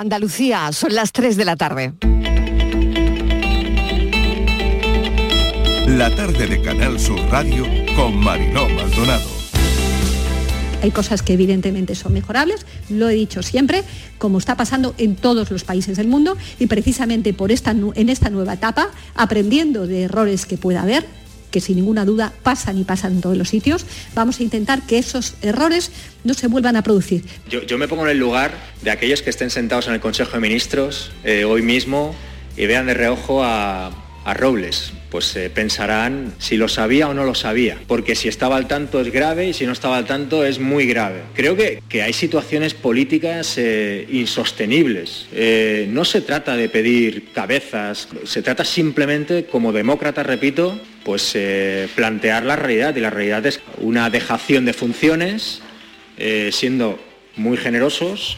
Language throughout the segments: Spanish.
Andalucía, son las 3 de la tarde. La tarde de Canal Sur Radio con Mariló Maldonado. Hay cosas que evidentemente son mejorables, lo he dicho siempre, como está pasando en todos los países del mundo y precisamente por esta, en esta nueva etapa, aprendiendo de errores que pueda haber, que sin ninguna duda pasan y pasan en todos los sitios, vamos a intentar que esos errores no se vuelvan a producir. Yo, me pongo en el lugar de aquellos que estén sentados en el Consejo de Ministros eh, hoy mismo y vean de reojo a, a Robles, pues eh, pensarán si lo sabía o no lo sabía, porque si estaba al tanto es grave y si no estaba al tanto es muy grave. Creo que, que hay situaciones políticas eh, insostenibles. No se trata de pedir cabezas, se trata simplemente, como demócrata, repito, pues plantear la realidad y la realidad es una dejación de funciones, siendo muy generosos,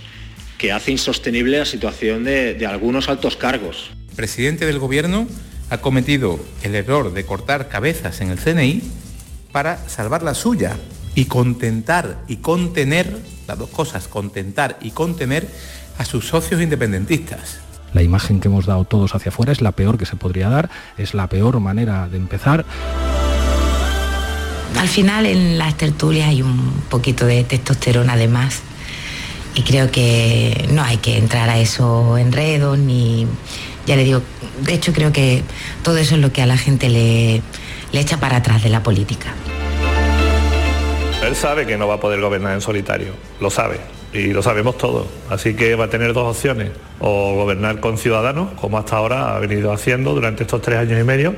que hace insostenible la situación de, de algunos altos cargos. Presidente del Gobierno ha cometido el error de cortar cabezas en el CNI para salvar la suya y contentar y contener, las dos cosas, contentar y contener a sus socios independentistas. La imagen que hemos dado todos hacia afuera es la peor que se podría dar, es la peor manera de empezar. Al final en las tertulias hay un poquito de testosterona además y creo que no hay que entrar a esos enredos ni, ya le digo, de hecho creo que todo eso es lo que a la gente le, le echa para atrás de la política. Él sabe que no va a poder gobernar en solitario, lo sabe, y lo sabemos todos. Así que va a tener dos opciones, o gobernar con ciudadanos, como hasta ahora ha venido haciendo durante estos tres años y medio,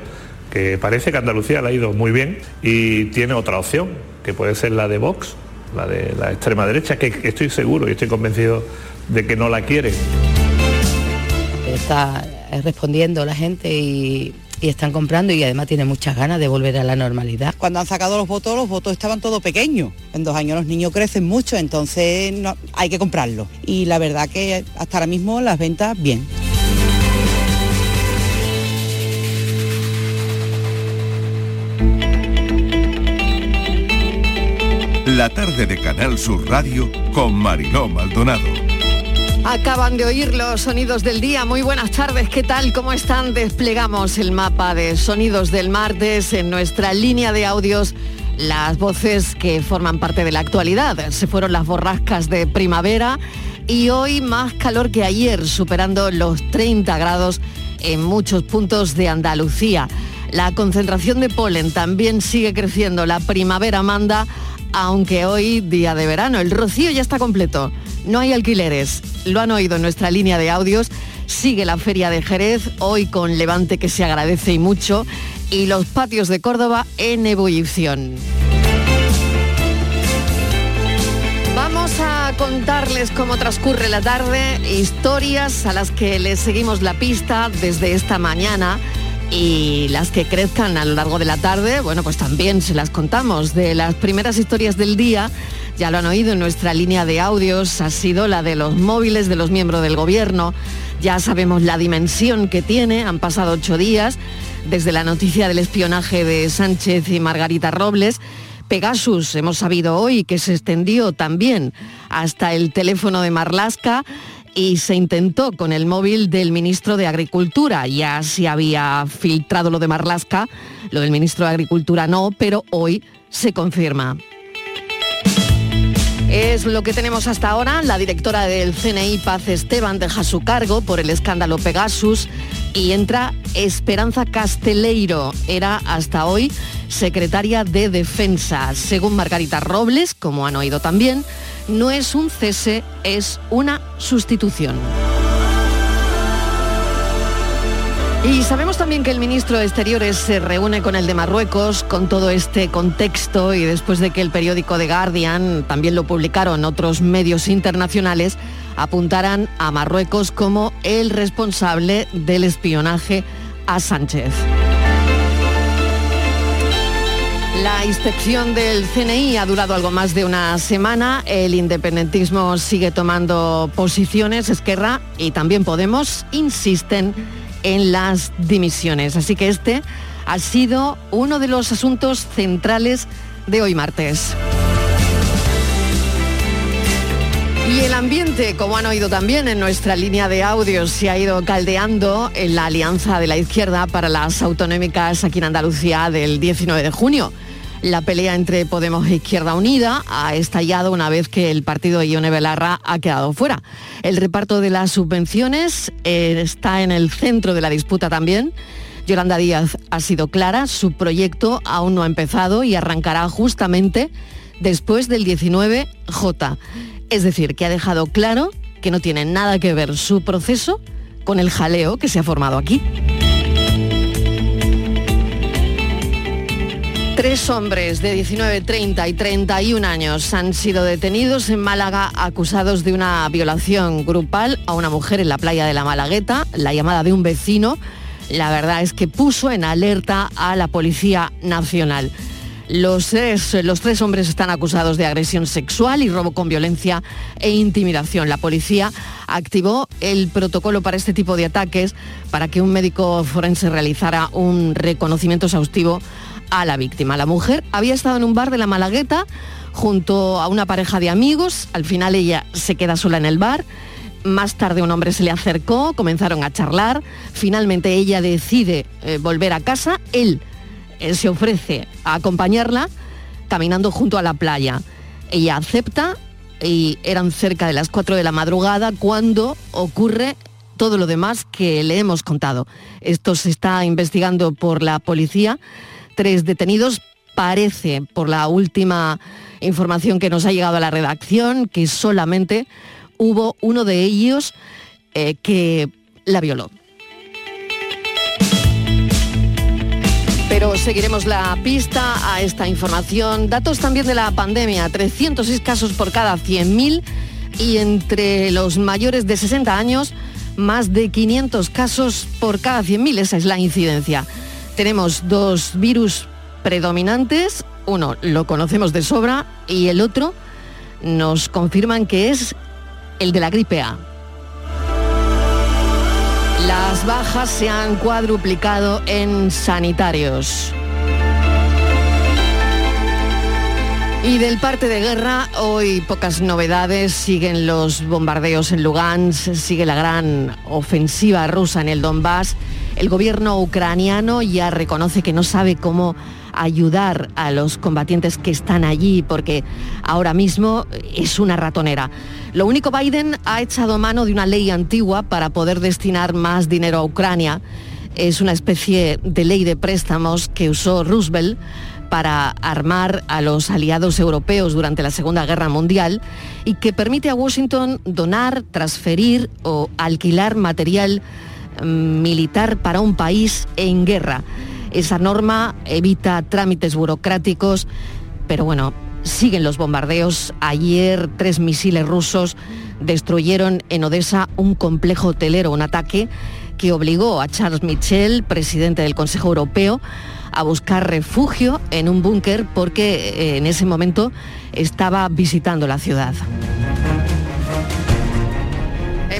que parece que Andalucía le ha ido muy bien, y tiene otra opción, que puede ser la de Vox, la de la extrema derecha, que estoy seguro y estoy convencido de que no la quiere. Está respondiendo la gente y, están comprando y además tiene muchas ganas de volver a la normalidad. Cuando han sacado los votos, los votos estaban todos pequeños. En dos años los niños crecen mucho, entonces no, hay que comprarlo. Y la verdad que hasta ahora mismo las ventas bien. La tarde de Canal Sur Radio con Mariló Maldonado. Acaban de oír los sonidos del día. Muy buenas tardes, ¿qué tal? ¿Cómo están? Desplegamos el mapa de sonidos del martes en nuestra línea de audios. Las voces que forman parte de la actualidad. Se fueron las borrascas de primavera y hoy más calor que ayer, superando los 30 grados en muchos puntos de Andalucía. La concentración de polen también sigue creciendo. La primavera manda, aunque hoy día de verano. El rocío ya está completo. No hay alquileres. Lo han oído en nuestra línea de audios. Sigue la feria de Jerez, hoy con levante que se agradece y mucho, y los patios de Córdoba en ebullición. Vamos a contarles cómo transcurre la tarde, historias a las que les seguimos la pista desde esta mañana y las que crezcan a lo largo de la tarde, bueno, pues también se las contamos. De las primeras historias del día, ya lo han oído en nuestra línea de audios, ha sido la de los móviles de los miembros del gobierno. Ya sabemos la dimensión que tiene, han pasado ocho días desde la noticia del espionaje de Sánchez y Margarita Robles. Pegasus, hemos sabido hoy que se extendió también hasta el teléfono de Marlasca y se intentó con el móvil del ministro de Agricultura. Ya se había filtrado lo de Marlasca, lo del ministro de Agricultura no, pero hoy se confirma. Es lo que tenemos hasta ahora. La directora del CNI, Paz Esteban, deja su cargo por el escándalo Pegasus y entra Esperanza Casteleiro. Era hasta hoy secretaria de Defensa. Según Margarita Robles, como han oído también, no es un cese, es una sustitución. Y sabemos también que el ministro de Exteriores se reúne con el de Marruecos con todo este contexto y después de que el periódico The Guardian, también lo publicaron otros medios internacionales, apuntaran a Marruecos como el responsable del espionaje a Sánchez. La inspección del CNI ha durado algo más de una semana. El independentismo sigue tomando posiciones. Esquerra y también Podemos insisten en las dimisiones. Así que este ha sido uno de los asuntos centrales de hoy martes. Y el ambiente, como han oído también en nuestra línea de audios, se ha ido caldeando en la alianza de la izquierda para las autonómicas aquí en Andalucía del 19 de junio. La pelea entre Podemos e Izquierda Unida ha estallado una vez que el partido de Ione Belarra ha quedado fuera. El reparto de las subvenciones eh, está en el centro de la disputa también. Yolanda Díaz ha sido clara, su proyecto aún no ha empezado y arrancará justamente después del 19J. Es decir, que ha dejado claro que no tiene nada que ver su proceso con el jaleo que se ha formado aquí. Tres hombres de 19, 30 y 31 años han sido detenidos en Málaga acusados de una violación grupal a una mujer en la playa de la Malagueta. La llamada de un vecino, la verdad es que puso en alerta a la Policía Nacional. Los tres, los tres hombres están acusados de agresión sexual y robo con violencia e intimidación. La policía activó el protocolo para este tipo de ataques para que un médico forense realizara un reconocimiento exhaustivo a la víctima. La mujer había estado en un bar de la Malagueta junto a una pareja de amigos. Al final ella se queda sola en el bar. Más tarde un hombre se le acercó, comenzaron a charlar. Finalmente ella decide eh, volver a casa. Él él se ofrece a acompañarla caminando junto a la playa. Ella acepta y eran cerca de las 4 de la madrugada cuando ocurre todo lo demás que le hemos contado. Esto se está investigando por la policía. Tres detenidos. Parece, por la última información que nos ha llegado a la redacción, que solamente hubo uno de ellos eh, que la violó. Pero seguiremos la pista a esta información. Datos también de la pandemia, 306 casos por cada 100.000 y entre los mayores de 60 años, más de 500 casos por cada 100.000. Esa es la incidencia. Tenemos dos virus predominantes, uno lo conocemos de sobra y el otro nos confirman que es el de la gripe A. Las bajas se han cuadruplicado en sanitarios. Y del parte de guerra, hoy pocas novedades, siguen los bombardeos en Lugansk, sigue la gran ofensiva rusa en el Donbass. El gobierno ucraniano ya reconoce que no sabe cómo ayudar a los combatientes que están allí, porque ahora mismo es una ratonera. Lo único, Biden ha echado mano de una ley antigua para poder destinar más dinero a Ucrania. Es una especie de ley de préstamos que usó Roosevelt para armar a los aliados europeos durante la Segunda Guerra Mundial y que permite a Washington donar, transferir o alquilar material militar para un país en guerra. Esa norma evita trámites burocráticos, pero bueno, siguen los bombardeos. Ayer tres misiles rusos destruyeron en Odessa un complejo hotelero, un ataque que obligó a Charles Michel, presidente del Consejo Europeo, a buscar refugio en un búnker porque eh, en ese momento estaba visitando la ciudad.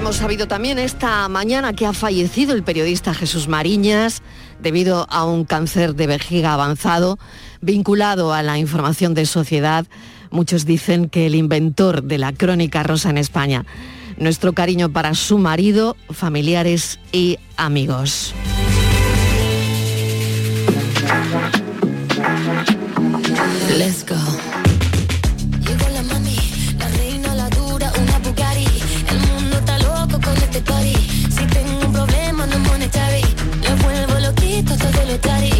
Hemos sabido también esta mañana que ha fallecido el periodista Jesús Mariñas debido a un cáncer de vejiga avanzado vinculado a la información de sociedad. Muchos dicen que el inventor de la crónica rosa en España. Nuestro cariño para su marido, familiares y amigos. Let's go. Loquito todo lo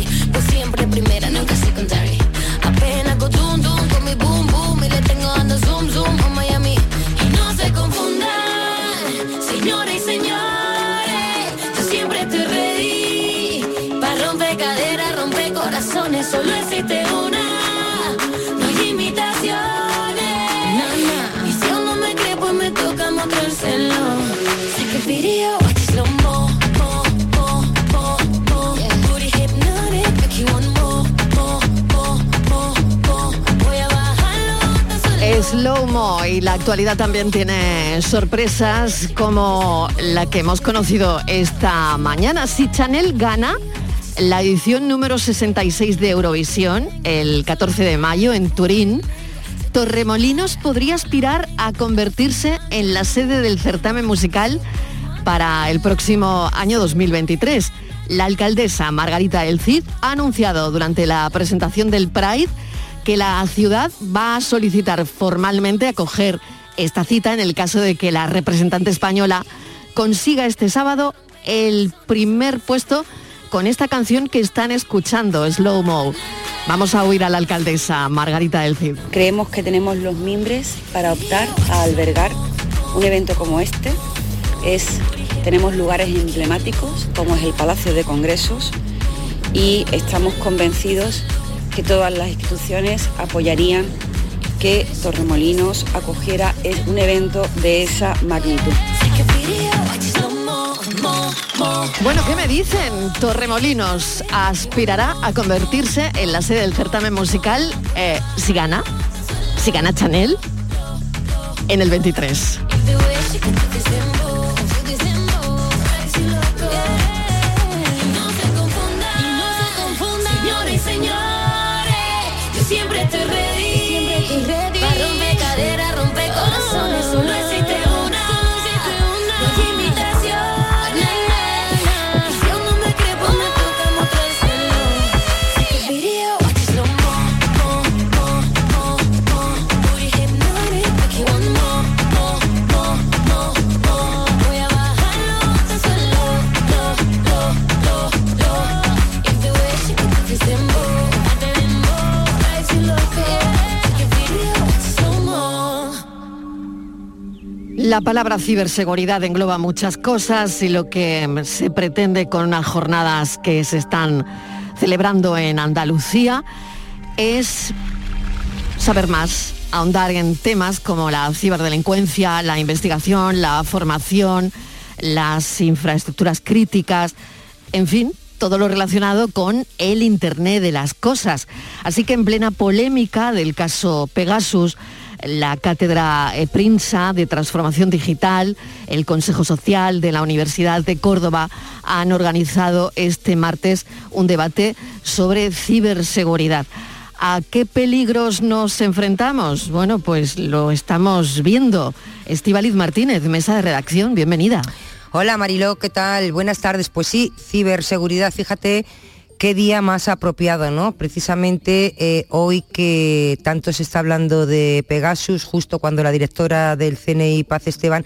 y la actualidad también tiene sorpresas como la que hemos conocido esta mañana. Si Chanel gana la edición número 66 de Eurovisión el 14 de mayo en Turín, Torremolinos podría aspirar a convertirse en la sede del certamen musical para el próximo año 2023. La alcaldesa Margarita El Cid ha anunciado durante la presentación del Pride que la ciudad va a solicitar formalmente acoger esta cita en el caso de que la representante española consiga este sábado el primer puesto con esta canción que están escuchando, Slow Mo. Vamos a oír a la alcaldesa Margarita del Cid. Creemos que tenemos los mimbres para optar a albergar un evento como este. Es, tenemos lugares emblemáticos como es el Palacio de Congresos y estamos convencidos que todas las instituciones apoyarían que Torremolinos acogiera un evento de esa magnitud. Bueno, ¿qué me dicen? Torremolinos aspirará a convertirse en la sede del certamen musical eh, si gana, si gana Chanel en el 23. La palabra ciberseguridad engloba muchas cosas y lo que se pretende con unas jornadas que se están celebrando en Andalucía es saber más, ahondar en temas como la ciberdelincuencia, la investigación, la formación, las infraestructuras críticas, en fin, todo lo relacionado con el Internet de las Cosas. Así que en plena polémica del caso Pegasus, la Cátedra eh, Prinsa de Transformación Digital, el Consejo Social de la Universidad de Córdoba han organizado este martes un debate sobre ciberseguridad. ¿A qué peligros nos enfrentamos? Bueno, pues lo estamos viendo. Estivaliz Martínez, mesa de redacción, bienvenida. Hola Mariló, ¿qué tal? Buenas tardes. Pues sí, ciberseguridad, fíjate qué día más apropiado, ¿no? Precisamente eh, hoy que tanto se está hablando de Pegasus, justo cuando la directora del CNI, Paz Esteban,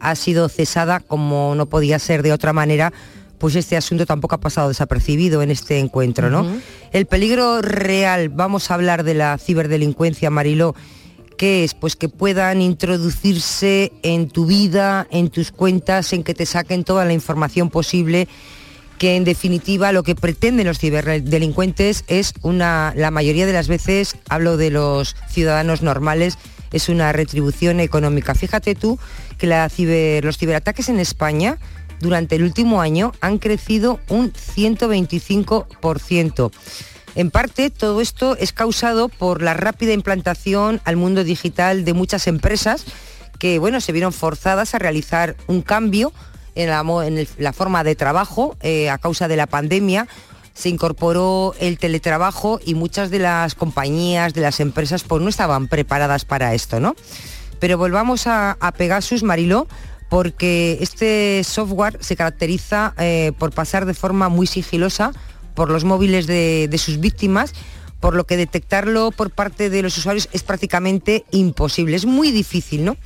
ha sido cesada, como no podía ser de otra manera, pues este asunto tampoco ha pasado desapercibido en este encuentro, ¿no? El peligro real, vamos a hablar de la ciberdelincuencia, Mariló, ¿Qué es? Pues que puedan introducirse en tu vida, en tus cuentas, en que te saquen toda la información posible, que en definitiva lo que pretenden los ciberdelincuentes es una, la mayoría de las veces, hablo de los ciudadanos normales, es una retribución económica. Fíjate tú que los ciberataques en España durante el último año han crecido un 125%. En parte, todo esto es causado por la rápida implantación al mundo digital de muchas empresas que, bueno, se vieron forzadas a realizar un cambio en la, forma de trabajo eh, a causa de la pandemia. Se incorporó el teletrabajo y muchas de las compañías, de las empresas, pues no estaban preparadas para esto, ¿no? Pero volvamos a, a Pegasus, Mariló, porque este software se caracteriza eh, por pasar de forma muy sigilosa por los móviles de, de sus víctimas, por lo que detectarlo por parte de los usuarios es prácticamente imposible, es muy difícil, ¿no?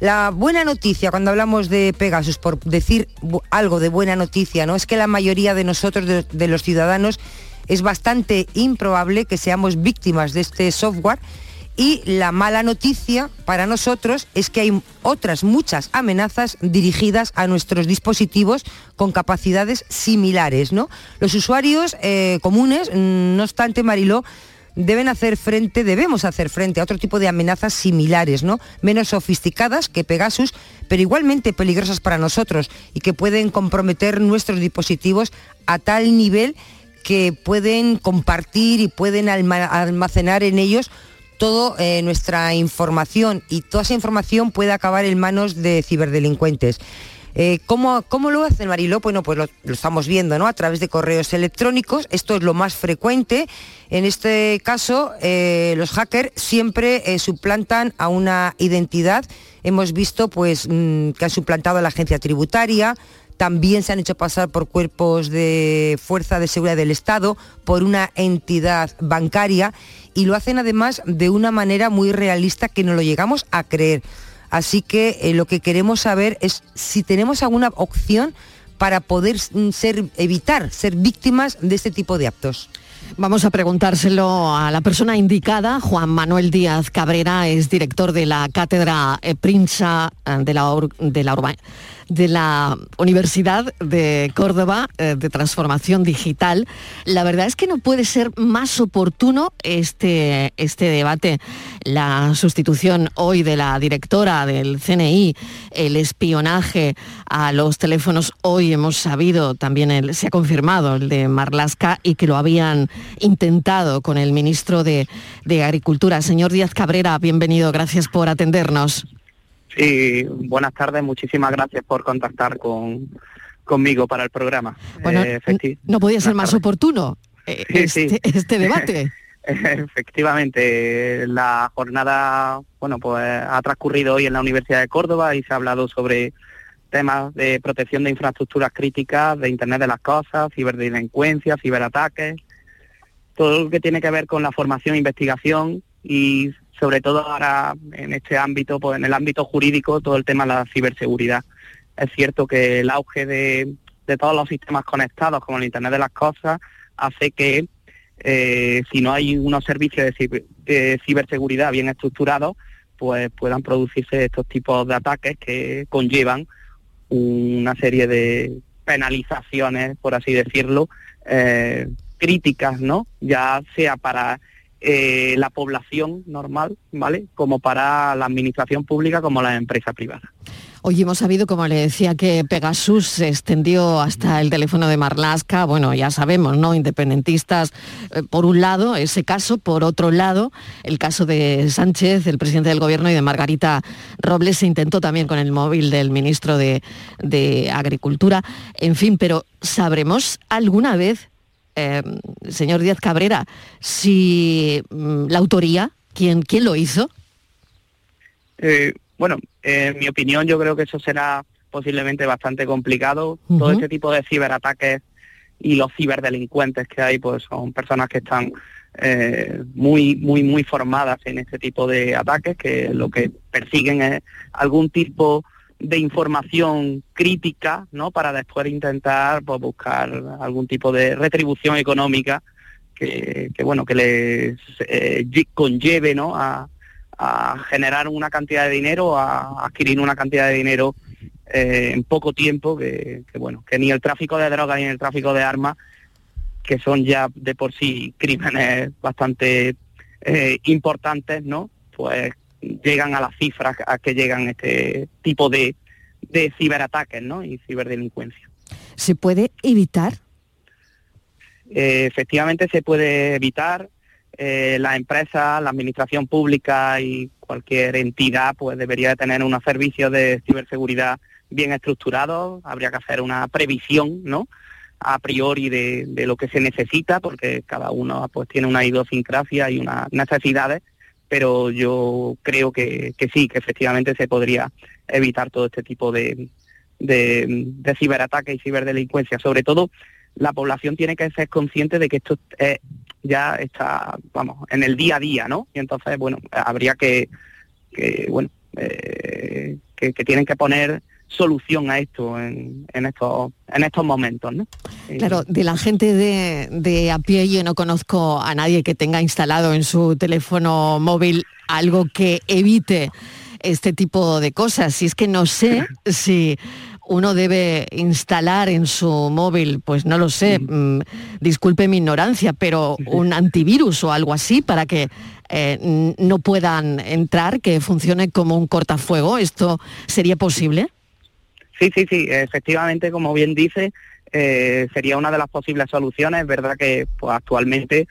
La buena noticia cuando hablamos de Pegasus, por decir algo de buena noticia, ¿no? Es que la mayoría de nosotros, de, de los ciudadanos, es bastante improbable que seamos víctimas de este software. Y la mala noticia para nosotros es que hay otras muchas amenazas dirigidas a nuestros dispositivos con capacidades similares, ¿no? Los usuarios eh, comunes, mm, no obstante, Mariló, deben hacer frente, debemos hacer frente a otro tipo de amenazas similares, ¿no? Menos sofisticadas que Pegasus, pero igualmente peligrosas para nosotros y que pueden comprometer nuestros dispositivos a tal nivel que pueden compartir y pueden alma- almacenar en ellos toda nuestra información y toda esa información puede acabar en manos de ciberdelincuentes. Eh, ¿cómo, ¿Cómo lo hacen, Mariló? Bueno, pues lo, lo estamos viendo, ¿no? A través de correos electrónicos. Esto es lo más frecuente. En este caso, eh, los hackers siempre eh, suplantan a una identidad. Hemos visto pues, mm, que han suplantado a la agencia tributaria, también se han hecho pasar por cuerpos de fuerza de seguridad del Estado, por una entidad bancaria y lo hacen además de una manera muy realista que no lo llegamos a creer. Así que eh, lo que queremos saber es si tenemos alguna opción para poder mm, ser, evitar ser víctimas de este tipo de actos. Vamos a preguntárselo a la persona indicada. Juan Manuel Díaz Cabrera es director de la Cátedra eh, Princha eh, de la, Ur- de la de la Universidad de Córdoba eh, de Transformación Digital. La verdad es que no puede ser más oportuno este, este debate. La sustitución hoy de la directora del CNI, el espionaje a los teléfonos, hoy hemos sabido, también el- se ha confirmado el de Marlasca y que lo habían intentado con el ministro de, de Agricultura. Señor Díaz Cabrera, bienvenido, gracias por atendernos. Sí, buenas tardes, muchísimas gracias por contactar con, conmigo para el programa. Bueno, Eh, No podía ser más oportuno eh, Sí, este, sí. este debate. Efectivamente, la jornada, bueno, pues ha transcurrido hoy en la Universidad de Córdoba y se ha hablado sobre temas de protección de infraestructuras críticas, de Internet de las Cosas, ciberdelincuencia, ciberataques, todo lo que tiene que ver con la formación e investigación y sobre todo ahora en este ámbito, pues en el ámbito jurídico, todo el tema de la ciberseguridad. Es cierto que el auge de, de todos los sistemas conectados, como el Internet de las Cosas, hace que eh, si no hay unos servicios de, ciber- de ciberseguridad bien estructurados, pues puedan producirse estos tipos de ataques que conllevan una serie de penalizaciones, por así decirlo, eh, críticas, ¿no? Ya sea para eh, la población normal, ¿vale? Como para la administración pública, como la empresa privada. Hoy hemos sabido, como le decía, que Pegasus se extendió hasta el teléfono de Marlaska. Bueno, ya sabemos, ¿no? Independentistas, eh, por un lado, ese caso, por otro lado, el caso de Sánchez, el presidente del gobierno, y de Margarita Robles se intentó también con el móvil del ministro de, de Agricultura. En fin, pero ¿sabremos alguna vez, eh, señor Díaz Cabrera, si mm, la autoría, quién, quién lo hizo? Eh, bueno, en mi opinión yo creo que eso será posiblemente bastante complicado. Todo este tipo de ciberataques y los ciberdelincuentes que hay, pues son personas que están eh, muy, muy, muy formadas en este tipo de ataques, que lo que persiguen es algún tipo de información crítica, ¿no? Para después intentar pues, buscar algún tipo de retribución económica que, que, bueno, que les eh, lle- conlleve, ¿no? A, a generar una cantidad de dinero, a adquirir una cantidad de dinero eh, en poco tiempo, que, que, bueno, que ni el tráfico de drogas ni el tráfico de armas, que son ya de por sí crímenes bastante eh, importantes, ¿no? Pues llegan a las cifras a que llegan este tipo de, de ciberataques, ¿no? Y ciberdelincuencia. ¿Se puede evitar? Eh, efectivamente se puede evitar. Eh, la empresa, la administración pública y cualquier entidad pues debería de tener unos servicios de ciberseguridad bien estructurados. Habría que hacer una previsión, ¿no? A priori de, de lo que se necesita, porque cada uno pues tiene una idiosincrasia y unas necesidades, pero yo creo que, que sí, que efectivamente se podría evitar todo este tipo de, de, ciberataques y ciberdelincuencia. Sobre todo, la población tiene que ser consciente de que esto eh, ya está, vamos, en el día a día, ¿no? Y entonces, bueno, habría que, que bueno, eh, que, que tienen que poner solución a esto en, en estos en estos momentos, ¿no? Claro, de la gente de, de a pie yo no conozco a nadie que tenga instalado en su teléfono móvil algo que evite este tipo de cosas. Si es que no sé si uno debe instalar en su móvil, pues no lo sé, mm, disculpe mi ignorancia, pero un antivirus o algo así para que eh, no puedan entrar, que funcione como un cortafuego. ¿Esto sería posible? Sí, sí, sí, efectivamente, como bien dice, eh, sería una de las posibles soluciones. Es verdad que pues, actualmente,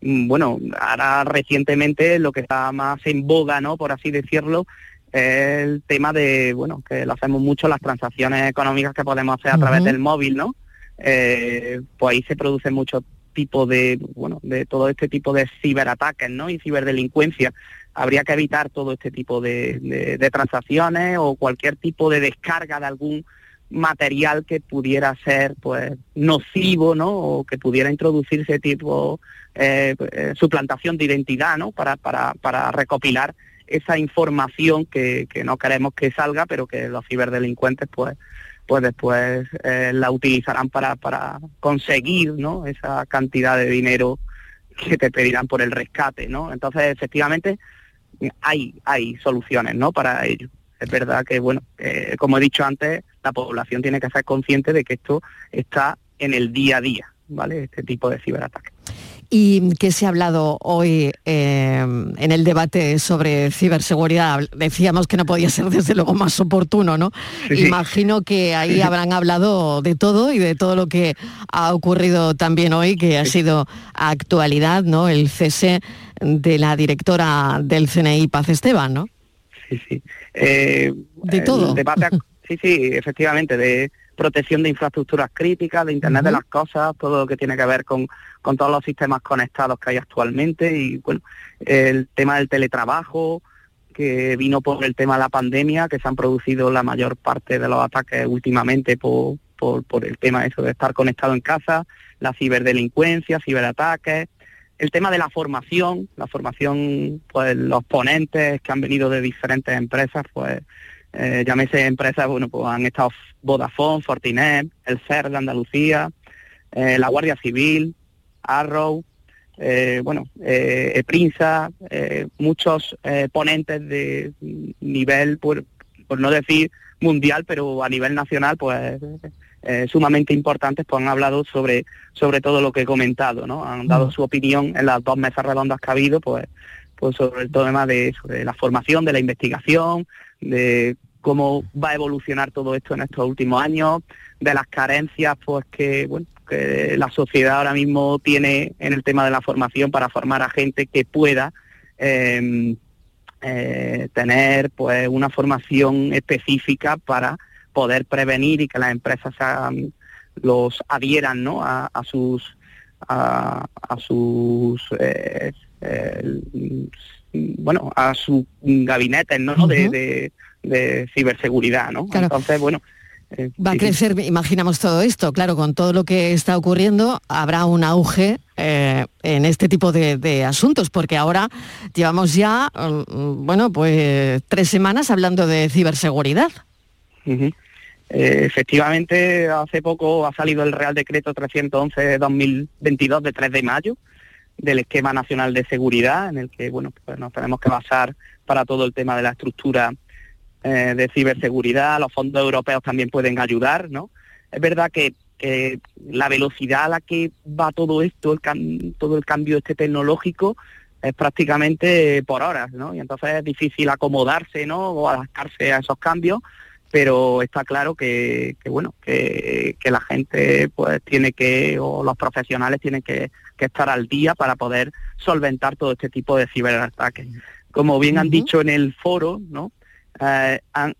mm, bueno, ahora recientemente lo que está más en boga, ¿no? Por así decirlo, es el tema de, bueno, que lo hacemos mucho, las transacciones económicas que podemos hacer a través del móvil, ¿no? Eh, pues ahí se produce mucho tipo de, bueno, de todo este tipo de ciberataques, ¿no? Y ciberdelincuencia. Habría que evitar todo este tipo de, de- transacciones o cualquier tipo de descarga de algún material que pudiera ser pues nocivo no o que pudiera introducirse tipo eh, eh, suplantación de identidad no para, para, para recopilar esa información que, que no queremos que salga pero que los ciberdelincuentes pues pues después eh, la utilizarán para, para conseguir no esa cantidad de dinero que te pedirán por el rescate no entonces efectivamente hay hay soluciones no para ello es verdad que bueno eh, como he dicho antes la población tiene que ser consciente de que esto está en el día a día vale este tipo de ciberataques ¿Y qué se ha hablado hoy eh, en el debate sobre ciberseguridad? Decíamos que no podía ser desde luego más oportuno, ¿no? Sí, sí. Imagino que ahí habrán hablado de todo y de todo lo que ha ocurrido también hoy, que ha sido actualidad, ¿no? El cese de la directora del CNI, Paz Esteban, ¿no? Sí, sí. Eh, De todo. debate, sí, sí, efectivamente, de protección de infraestructuras críticas, de Internet de las Cosas, todo lo que tiene que ver con, con todos los sistemas conectados que hay actualmente y, bueno, el tema del teletrabajo, que vino por el tema de la pandemia, que se han producido la mayor parte de los ataques últimamente por, por, por el tema eso de estar conectado en casa, la ciberdelincuencia, ciberataques, el tema de la formación, la formación, pues los ponentes que han venido de diferentes empresas, pues eh, llámese empresas, bueno, pues han estado Vodafone, Fortinet, el CER de Andalucía, eh, la Guardia Civil, Arrow, eh, bueno, eh, Eprinsa, eh, muchos ponentes de nivel, por, por no decir mundial, pero a nivel nacional, pues eh, sumamente importantes, pues han hablado sobre, sobre todo lo que he comentado, ¿no? Han dado su opinión en las dos mesas redondas que ha habido, pues, pues sobre el tema de, eso, de la formación, de la investigación, de cómo va a evolucionar todo esto en estos últimos años, de las carencias pues que bueno que la sociedad ahora mismo tiene en el tema de la formación para formar a gente que pueda eh, eh, tener pues una formación específica para poder prevenir y que las empresas hagan- los adhieran ¿no? a, a sus a, a sus eh, eh, bueno a sus gabinetes ¿no? de, de- de ciberseguridad ¿no? Claro. entonces bueno eh, Va a crecer, imaginamos todo esto, claro, con todo lo que está ocurriendo, habrá un auge eh, en este tipo de, de asuntos, porque ahora llevamos ya, mm, bueno, pues tres semanas hablando de ciberseguridad. Eh, efectivamente, hace poco ha salido el Real Decreto 311 de 2022 de 3 de mayo del Esquema Nacional de Seguridad, en el que bueno, pues nos tenemos que basar para todo el tema de la estructura eh, de ciberseguridad. Los fondos europeos también pueden ayudar, ¿no? Es verdad que, la velocidad a la que va todo esto, todo el cambio este tecnológico, es prácticamente por horas, ¿no? Y entonces es difícil acomodarse, ¿no? O adaptarse a esos cambios, pero está claro que, que, bueno, que, que la gente pues tiene que, o los profesionales tienen que, que estar al día para poder solventar todo este tipo de ciberataques. Como bien han dicho en el foro, ¿no? Eh, han-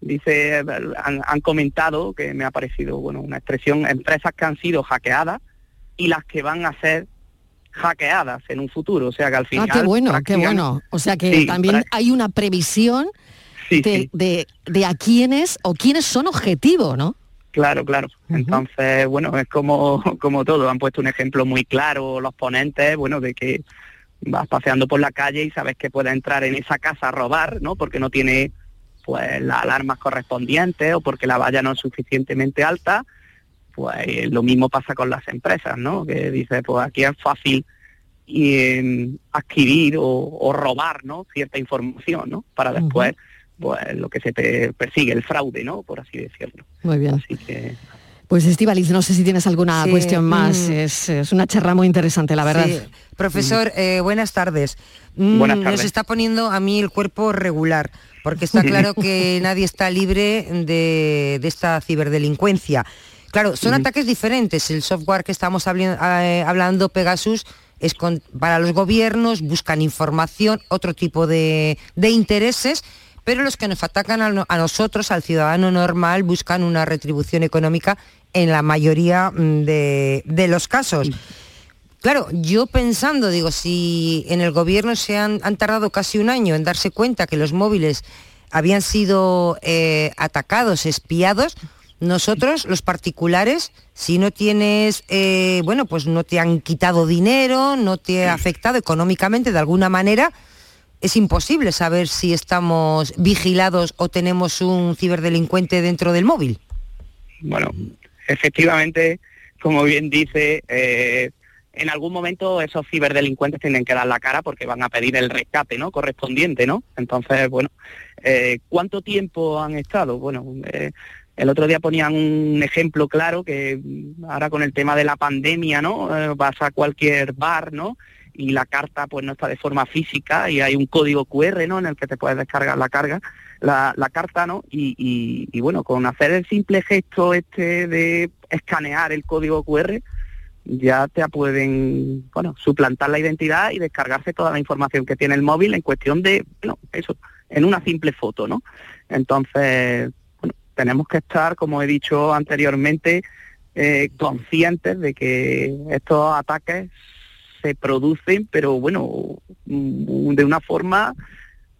dice, han, han comentado que me ha parecido, bueno, una expresión, empresas que han sido hackeadas y las que van a ser hackeadas en un futuro. O sea que al final... ah, qué bueno, qué bueno. O sea que Sí, también hay una previsión de, de- de a quiénes o quiénes son objetivo, ¿no? Claro, claro. Entonces, bueno, es como, como todo. Han puesto un ejemplo muy claro los ponentes, bueno, de que vas paseando por la calle y sabes que puedes entrar en esa casa a robar, ¿no? Porque no tiene pues las alarmas correspondientes o porque la valla no es suficientemente alta. Pues lo mismo pasa con las empresas, ¿no? Que dice, pues aquí es fácil y, em, adquirir o, o robar, ¿no? Cierta información, ¿no? Para después, pues lo que se te persigue, el fraude, ¿no? Por así decirlo. Muy bien. Así que Pues Estivaliz, no sé si tienes alguna Sí, cuestión más. mm. Es, es una charla muy interesante, la verdad. Sí. Profesor, eh, buenas tardes. Mm, Buenas Nos está poniendo a mí el cuerpo regular, porque está claro que nadie está libre de, de esta ciberdelincuencia. Claro, son ataques diferentes. El software que estamos habli- eh, hablando, Pegasus, es con- para los gobiernos, buscan información, otro tipo de, de intereses, pero los que nos atacan a, no- a nosotros, al ciudadano normal, buscan una retribución económica en la mayoría mm, de, de los casos. Claro, yo pensando, digo, si en el gobierno se han, han tardado casi un año en darse cuenta que los móviles habían sido eh, atacados, espiados, nosotros, los particulares, si no tienes, eh, bueno, pues no te han quitado dinero, no te ha afectado económicamente de alguna manera, es imposible saber si estamos vigilados o tenemos un ciberdelincuente dentro del móvil. Bueno, efectivamente, como bien dice, eh, en algún momento esos ciberdelincuentes tienen que dar la cara porque van a pedir el rescate, ¿no? Correspondiente, ¿no? Entonces, bueno, eh, ¿cuánto tiempo han estado? Bueno, eh, el otro día ponían un ejemplo claro que ahora con el tema de la pandemia, ¿no? Vas a cualquier bar, ¿no? Y la carta pues no está de forma física y hay un código QR, ¿no? En el que te puedes descargar la carga, la, carta, ¿no? Y, y- y bueno, con hacer el simple gesto este de escanear el código QR, ya te pueden, bueno, suplantar la identidad y descargarse toda la información que tiene el móvil en cuestión de, bueno, eso, en una simple foto, ¿no? Entonces, bueno, tenemos que estar, como he dicho anteriormente, eh, conscientes de que estos ataques se producen, pero bueno, mm, de una forma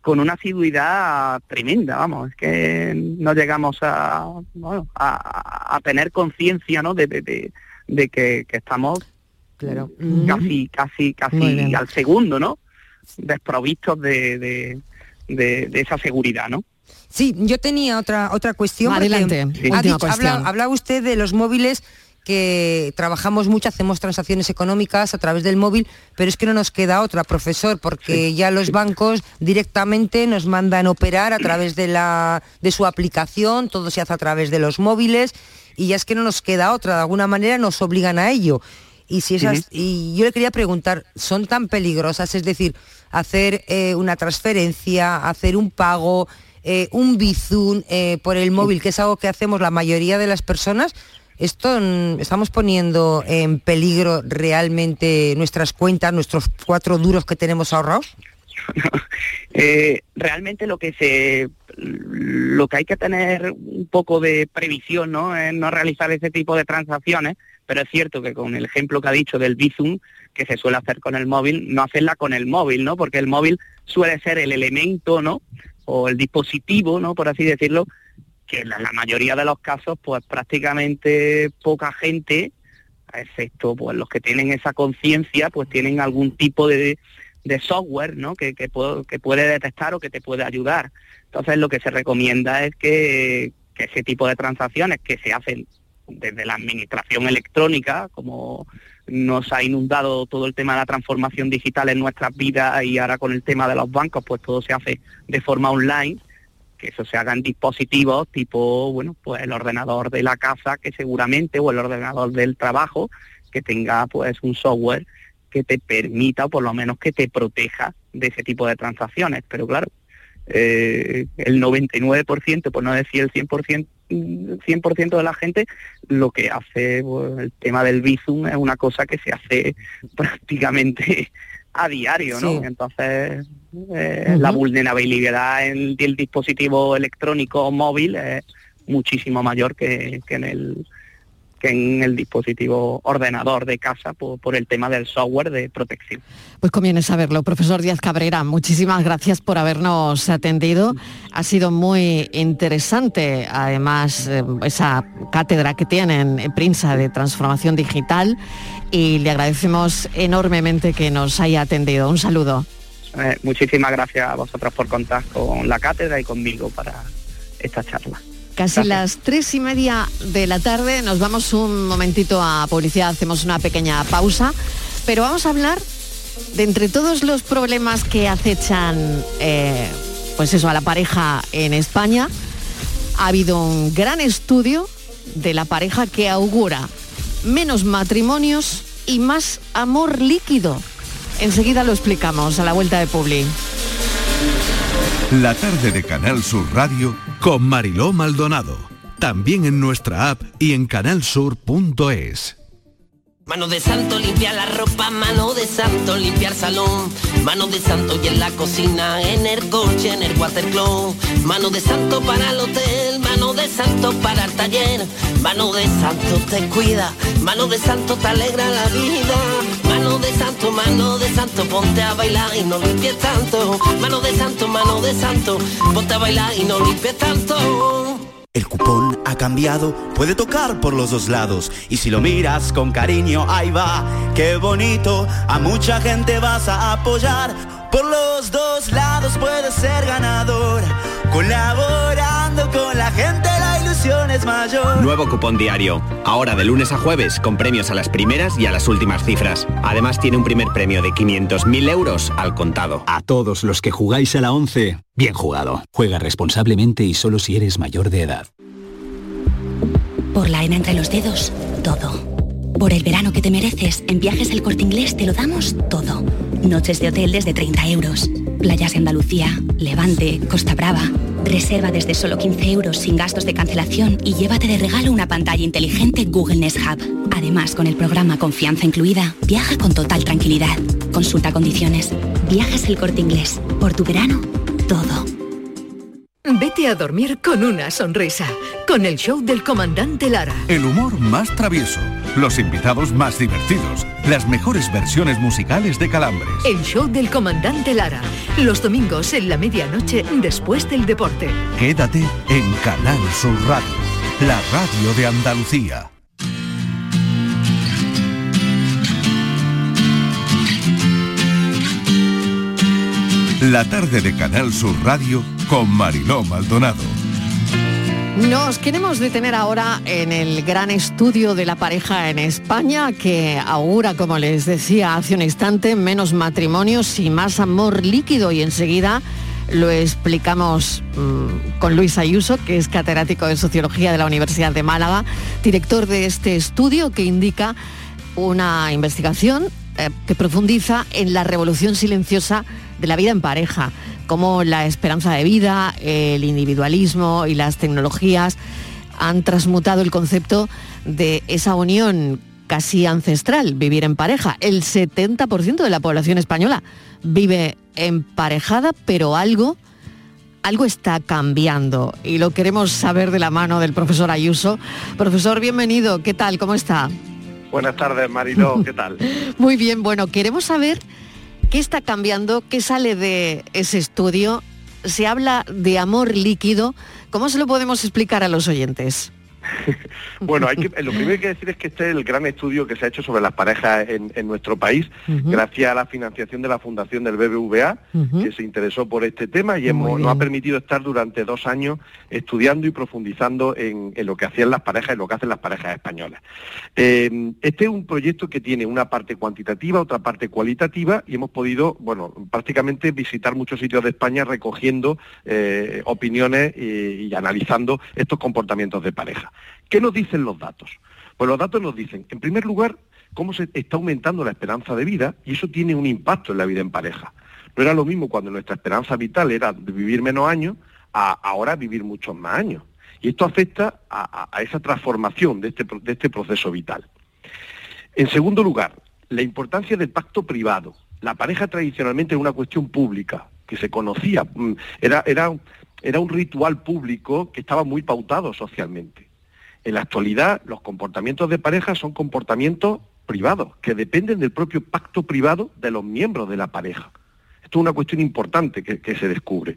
con una asiduidad tremenda, vamos, es que no llegamos a, bueno, a, a tener conciencia, ¿no? De, de- de- de que, que estamos claro. casi, casi, casi bien. al segundo, ¿no? Desprovistos de, de- de- de esa seguridad, ¿no? Sí, yo tenía otra otra cuestión. Adelante, ha última dicho- cuestión. habla- hablaba usted de los móviles que trabajamos mucho, hacemos transacciones económicas a través del móvil, pero es que no nos queda otra, profesor, porque ya los bancos directamente nos mandan operar a través de la de su aplicación, todo se hace a través de los móviles y ya es que no nos queda otra, de alguna manera nos obligan a ello. Y si esas, y yo le quería preguntar, ¿son tan peligrosas? Es decir, hacer eh, una transferencia, hacer un pago, eh, un bizum eh, por el móvil, que es algo que hacemos la mayoría de las personas, esto mm, estamos poniendo en peligro realmente nuestras cuentas, nuestros cuatro duros que tenemos ahorrados. Eh, realmente lo que se lo que hay que tener un poco de previsión no es no realizar ese tipo de transacciones pero es cierto que con el ejemplo que ha dicho del Bizum que se suele hacer con el móvil no hacerla con el móvil no porque el móvil suele ser el elemento no o el dispositivo no por así decirlo que en la, mayoría de los casos pues prácticamente poca gente excepto pues los que tienen esa conciencia pues tienen algún tipo de de software ¿no? que, que, que puede detectar o que te puede ayudar. Entonces lo que se recomienda es que ese tipo de transacciones que se hacen desde la administración electrónica, como nos ha inundado todo el tema de la transformación digital en nuestras vidas y ahora con el tema de los bancos, pues todo se hace de forma online, que eso se haga en dispositivos tipo, bueno, pues el ordenador de la casa, que seguramente, o el ordenador del trabajo, que tenga pues un software que te permita o por lo menos que te proteja de ese tipo de transacciones. Pero claro, eh, el 99%, por no decir el 100%, mm, 100% de la gente lo que hace pues, el tema del Bizum es una cosa que se hace prácticamente a diario, ¿no? Sí. Entonces, eh, la vulnerabilidad en el dispositivo electrónico o móvil es muchísimo mayor que, que en el que en el dispositivo ordenador de casa por, por el tema del software de protección. Pues conviene saberlo. Profesor Díaz Cabrera, muchísimas gracias por habernos atendido. Ha sido muy interesante, además, eh, esa cátedra que tienen en Prinsa de Transformación Digital y le agradecemos enormemente que nos haya atendido. Un saludo. Eh, muchísimas gracias a vosotros por contar con la cátedra y conmigo para esta charla. Casi las tres y media de la tarde, nos vamos un momentito a publicidad, hacemos una pequeña pausa, pero vamos a hablar de entre todos los problemas que acechan, eh, pues eso, a la pareja en España, ha habido un gran estudio de la pareja que augura menos matrimonios y más amor líquido. Enseguida lo explicamos a la vuelta de Publi. La tarde de Canal Sur Radio con Mariló Maldonado. También en nuestra app y en canalsur.es. Mano de santo limpia la ropa, mano de santo limpiar salón, mano de santo y en la cocina, en el coche, en el watercloak, mano de santo para el hotel, mano de santo para el taller, mano de santo te cuida, mano de santo te alegra la vida, mano de santo, mano de santo, ponte a bailar y no limpies tanto, mano de santo, mano de santo, ponte a bailar y no limpies tanto. El cupón ha cambiado, puede tocar por los dos lados. Y si lo miras con cariño, ahí va, qué bonito. A mucha gente vas a apoyar. Por los dos lados puedes ser ganador. Colaborando con la gente, la ilusión es mayor. Nuevo cupón diario. Ahora de lunes a jueves con premios a las primeras y a las últimas cifras. Además tiene un primer premio de 500.000 euros al contado. A todos los que jugáis a la 11, bien jugado. Juega responsablemente y solo si eres mayor de edad. Por la arena entre los dedos, todo. Por el verano que te mereces, en Viajes El Corte Inglés te lo damos todo. Noches de hotel desde 30 euros. Playas de Andalucía, Levante, Costa Brava. Reserva desde solo 15 euros sin gastos de cancelación y llévate de regalo una pantalla inteligente Google Nest Hub. Además, con el programa Confianza Incluida, viaja con total tranquilidad. Consulta condiciones. Viajes El Corte Inglés. Por tu verano, todo. Vete a dormir con una sonrisa, con el show del comandante Lara. El humor más travieso, los invitados más divertidos, las mejores versiones musicales de Calambres. El show del comandante Lara, los domingos en la medianoche después del deporte. Quédate en Canal Sur Radio, la radio de Andalucía. La tarde de Canal Sur Radio con Mariló Maldonado. Nos queremos detener ahora en el gran estudio de la pareja en España que augura, como les decía hace un instante, menos matrimonios y más amor líquido y enseguida lo explicamos mmm, con Luis Ayuso, que es catedrático de Sociología de la Universidad de Málaga, director de este estudio que indica una investigación eh, que profundiza en la revolución silenciosa de la vida en pareja, como la esperanza de vida, el individualismo y las tecnologías han transmutado el concepto de esa unión casi ancestral, vivir en pareja. El 70% de la población española vive emparejada, pero algo, algo está cambiando y lo queremos saber de la mano del profesor Ayuso. Profesor, bienvenido, ¿qué tal? ¿Cómo está? Buenas tardes, Mariló, ¿qué tal? Muy bien, bueno, queremos saber qué está cambiando, qué sale de ese estudio. Se habla de amor líquido. ¿Cómo se lo podemos explicar a los oyentes? bueno, hay que, lo primero que hay que decir es que este es el gran estudio que se ha hecho sobre las parejas en, en nuestro país, uh -huh. gracias a la financiación de la Fundación del BBVA, uh -huh. que se interesó por este tema y hemos, nos ha permitido estar durante dos años estudiando y profundizando en, en, lo que hacían las parejas y lo que hacen las parejas españolas. Eh, este es un proyecto que tiene una parte cuantitativa, otra parte cualitativa y hemos podido, bueno, prácticamente visitar muchos sitios de España recogiendo eh, opiniones y, y analizando estos comportamientos de pareja. ¿Qué nos dicen los datos? Pues los datos nos dicen, en primer lugar, cómo se está aumentando la esperanza de vida y eso tiene un impacto en la vida en pareja. No era lo mismo cuando nuestra esperanza vital era vivir menos años a ahora vivir muchos más años. Y esto afecta a, esa transformación de este, de este proceso vital. En segundo lugar, la importancia del pacto privado. La pareja tradicionalmente era una cuestión pública, que se conocía, mm, era, era, era un ritual público que estaba muy pautado socialmente. En la actualidad, los comportamientos de pareja son comportamientos privados, que dependen del propio pacto privado de los miembros de la pareja. Esto es una cuestión importante que, se descubre.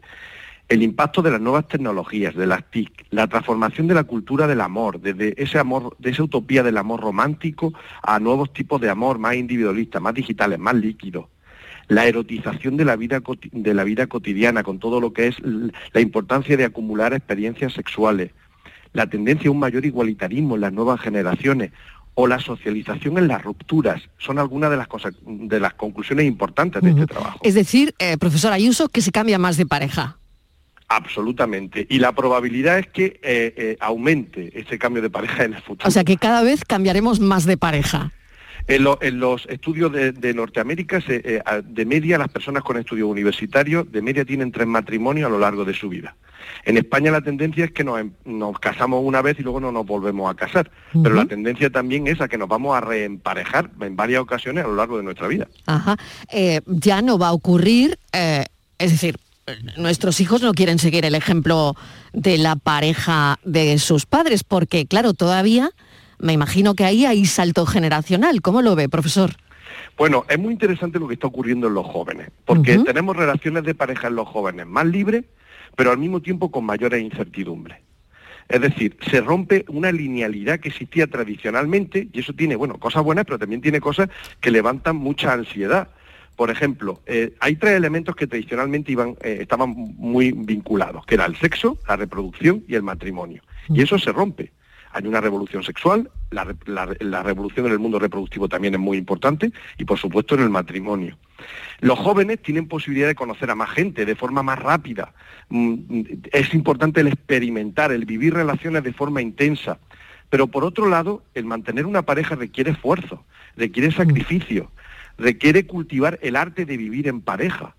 El impacto de las nuevas tecnologías, de las TIC, la transformación de la cultura del amor, desde ese amor, de esa utopía del amor romántico a nuevos tipos de amor más individualistas, más digitales, más líquidos la erotización de la vida de la vida cotidiana con todo lo que es la importancia de acumular experiencias sexuales, la tendencia a un mayor igualitarismo en las nuevas generaciones o la socialización en las rupturas son algunas de las cosas de las conclusiones importantes de uh -huh. este trabajo. Es decir, eh, profesor Ayuso, que se cambia más de pareja. Absolutamente. Y la probabilidad es que eh, eh, aumente ese cambio de pareja en el futuro. O sea que cada vez cambiaremos más de pareja. En, lo- en los estudios de, de Norteamérica, se, eh, de media, las personas con estudios universitarios, de media tienen tres matrimonios a lo largo de su vida. En España la tendencia es que nos, em- nos casamos una vez y luego no nos volvemos a casar. Pero la tendencia también es a que nos vamos a reemparejar en varias ocasiones a lo largo de nuestra vida. Ajá. Eh, ya no va a ocurrir, eh, es decir, nuestros hijos no quieren seguir el ejemplo de la pareja de sus padres, porque claro, todavía me imagino que ahí hay salto generacional. ¿Cómo lo ve, profesor? Bueno, es muy interesante lo que está ocurriendo en los jóvenes, porque tenemos relaciones de pareja en los jóvenes más libres, pero al mismo tiempo con mayores incertidumbres. Es decir, se rompe una linealidad que existía tradicionalmente y eso tiene, bueno, cosas buenas, pero también tiene cosas que levantan mucha ansiedad. Por ejemplo, eh, hay tres elementos que tradicionalmente iban, eh, estaban muy vinculados, que era el sexo, la reproducción y el matrimonio. Y eso se rompe. Hay una revolución sexual, la, re- la re- la revolución en el mundo reproductivo también es muy importante y por supuesto en el matrimonio. Los jóvenes tienen posibilidad de conocer a más gente de forma más rápida. Mm, Es importante el experimentar, el vivir relaciones de forma intensa. Pero por otro lado, el mantener una pareja requiere esfuerzo, requiere sacrificio, requiere cultivar el arte de vivir en pareja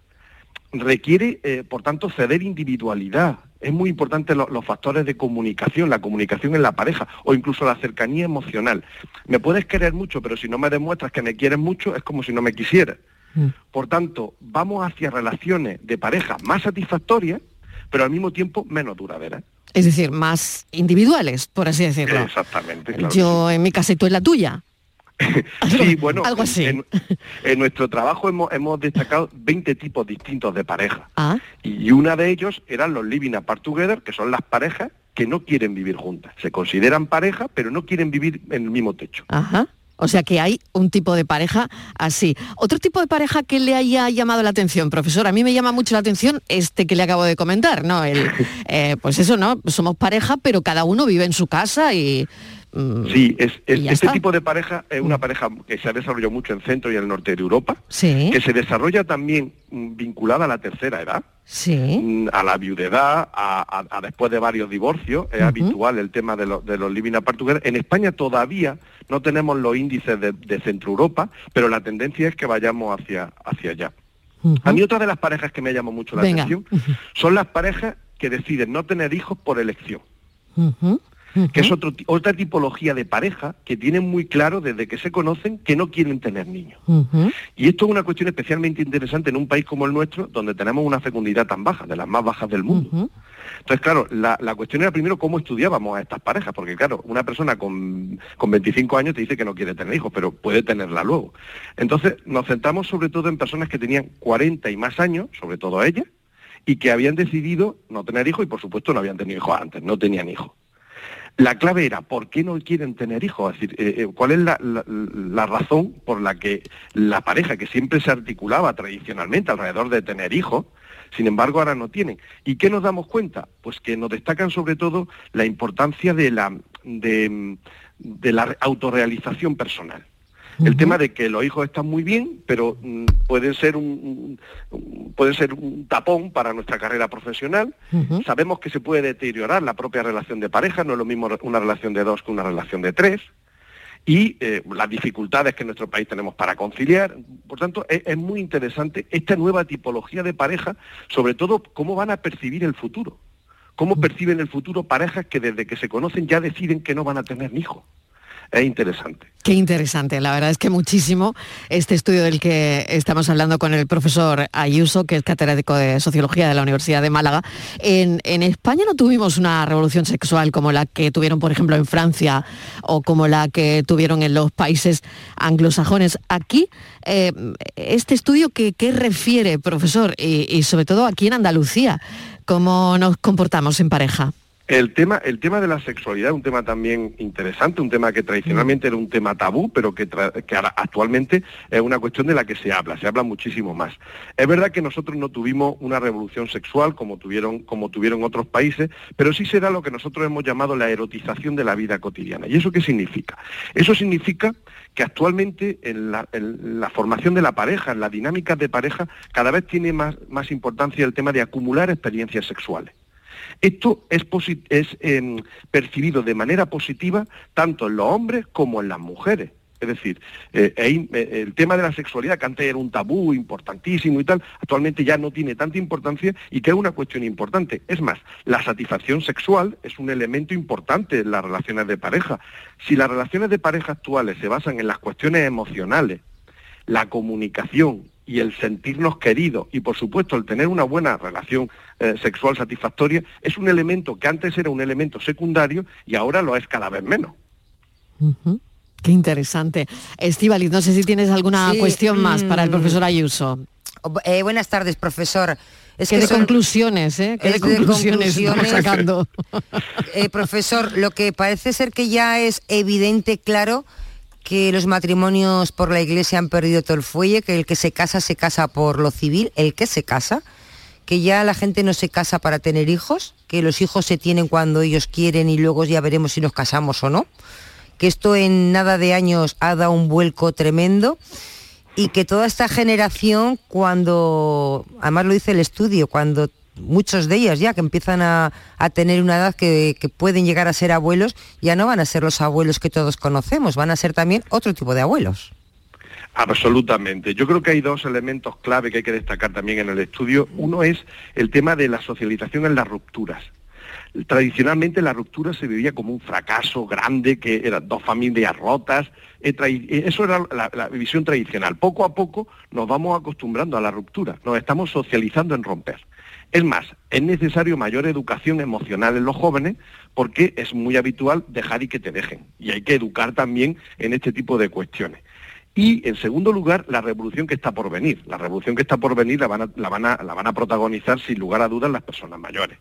requiere, eh, por tanto, ceder individualidad. Es muy importante lo- los factores de comunicación, la comunicación en la pareja o incluso la cercanía emocional. Me puedes querer mucho, pero si no me demuestras que me quieres mucho, es como si no me quisieras. Por tanto, vamos hacia relaciones de pareja más satisfactorias, pero al mismo tiempo menos duraderas. Es decir, más individuales, por así decirlo. Exactamente. claro Yo en mi casa y tú en la tuya. Sí, bueno, algo así. En, en nuestro trabajo hemos, hemos destacado 20 tipos distintos de pareja. Ah. Y una de ellos eran los living apart together, que son las parejas que no quieren vivir juntas. Se consideran pareja, pero no quieren vivir en el mismo techo. Ajá. O sea que hay un tipo de pareja así. Otro tipo de pareja que le haya llamado la atención, profesor. A mí me llama mucho la atención este que le acabo de comentar, ¿no? El, eh, pues eso, ¿no? Somos pareja, pero cada uno vive en su casa y... mm, Sí, es, es- este está. Mm. tipo de pareja es una pareja que se ha desarrollado mucho en centro y en el norte de Europa, Sí. que se desarrolla también mm, vinculada a la tercera edad. Sí. mm, a la viudedad, a, a- a después de varios divorcios, es habitual el tema de, los- de los living apart together. En España todavía no tenemos los índices de, de Centro Europa, pero la tendencia es que vayamos hacia, hacia allá. A mí otra de las parejas que me llamó mucho la Venga. atención son las parejas que deciden no tener hijos por elección Que es otro, otra tipología de pareja que tienen muy claro desde que se conocen que no quieren tener niños. Y esto es una cuestión especialmente interesante en un país como el nuestro, donde tenemos una fecundidad tan baja, de las más bajas del mundo. Entonces, claro, la, la cuestión era primero cómo estudiábamos a estas parejas, porque claro, una persona con, con 25 años te dice que no quiere tener hijos, pero puede tenerla luego. Entonces, nos centramos sobre todo en personas que tenían 40 y más años, sobre todo ellas, y que habían decidido no tener hijos y por supuesto no habían tenido hijos antes, no tenían hijos. La clave era, ¿por qué no quieren tener hijos? Es decir, eh, eh, ¿cuál es la, razón por la que la pareja que siempre se articulaba tradicionalmente alrededor de tener hijos, sin embargo ahora no tienen? ¿Y qué nos damos cuenta? Pues que nos destacan sobre todo la importancia de la, de la autorrealización personal. El tema de que los hijos están muy bien, pero mm, pueden ser un, un- pueden ser un tapón para nuestra carrera profesional. Sabemos que se puede deteriorar la propia relación de pareja, no es lo mismo una relación de dos que una relación de tres. Y eh, las dificultades que en nuestro país tenemos para conciliar. Por tanto, es, es muy interesante esta nueva tipología de pareja, sobre todo cómo van a percibir el futuro. Cómo perciben el futuro parejas que desde que se conocen ya deciden que no van a tener hijos. Es interesante. Qué interesante, la verdad es que muchísimo este estudio del que estamos hablando con el profesor Ayuso, que es catedrático de Sociología de la Universidad de Málaga. En, en España no tuvimos una revolución sexual como la que tuvieron, por ejemplo, en Francia o como la que tuvieron en los países anglosajones. Aquí, eh, este estudio, ¿qué, qué refiere, profesor? Y, y sobre todo aquí en Andalucía, ¿cómo nos comportamos en pareja? El tema, el tema de la sexualidad es un tema también interesante, un tema que tradicionalmente era un tema tabú, pero que, actualmente es una cuestión de la que se habla, se habla muchísimo más. Es verdad que nosotros no tuvimos una revolución sexual como tuvieron, otros países, pero sí será lo que nosotros hemos llamado la erotización de la vida cotidiana. ¿Y eso qué significa? Eso significa que actualmente en la, formación de la pareja, en las dinámicas de pareja, cada vez tiene más importancia el tema de acumular experiencias sexuales. Esto es, em, percibido de manera positiva tanto en los hombres como en las mujeres. Es decir, eh, eh, el tema de la sexualidad, que antes era un tabú importantísimo y tal, actualmente ya no tiene tanta importancia y que es una cuestión importante. Es más, la satisfacción sexual es un elemento importante en las relaciones de pareja. Si las relaciones de pareja actuales se basan en las cuestiones emocionales, la comunicación y el sentirnos queridos y por supuesto el tener una buena relación sexual satisfactoria es un elemento que antes era un elemento secundario y ahora lo es cada vez menos. Qué interesante. Estivaliz, no sé si tienes alguna cuestión más para el profesor Ayuso. Eh, buenas tardes, profesor. Es que de conclusiones, ¿eh? ¿Qué de conclusiones, estamos sacando? Eh, profesor, lo que parece ser que ya es evidente, claro, que los matrimonios por la iglesia han perdido todo el fuelle, que el que se casa se casa por lo civil, el que se casa, que ya la gente no se casa para tener hijos, que los hijos se tienen cuando ellos quieren y luego ya veremos si nos casamos o no que esto en nada de años ha dado un vuelco tremendo y que toda esta generación, cuando, además lo dice el estudio, cuando muchos de ellos ya que empiezan a, tener una edad que, que, pueden llegar a ser abuelos, ya no van a ser los abuelos que todos conocemos, van a ser también otro tipo de abuelos. Absolutamente. Yo creo que hay dos elementos clave que hay que destacar también en el estudio. Uno es el tema de la socialización en las rupturas tradicionalmente la ruptura se vivía como un fracaso grande, que eran dos familias rotas, eh, eh, eso era la, visión tradicional. Poco a poco nos vamos acostumbrando a la ruptura, nos estamos socializando en romper. Es más, es necesario mayor educación emocional en los jóvenes porque es muy habitual dejar y que te dejen. Y hay que educar también en este tipo de cuestiones. Y en segundo lugar, la revolución que está por venir. La revolución que está por venir la van la van a protagonizar sin lugar a dudas las personas mayores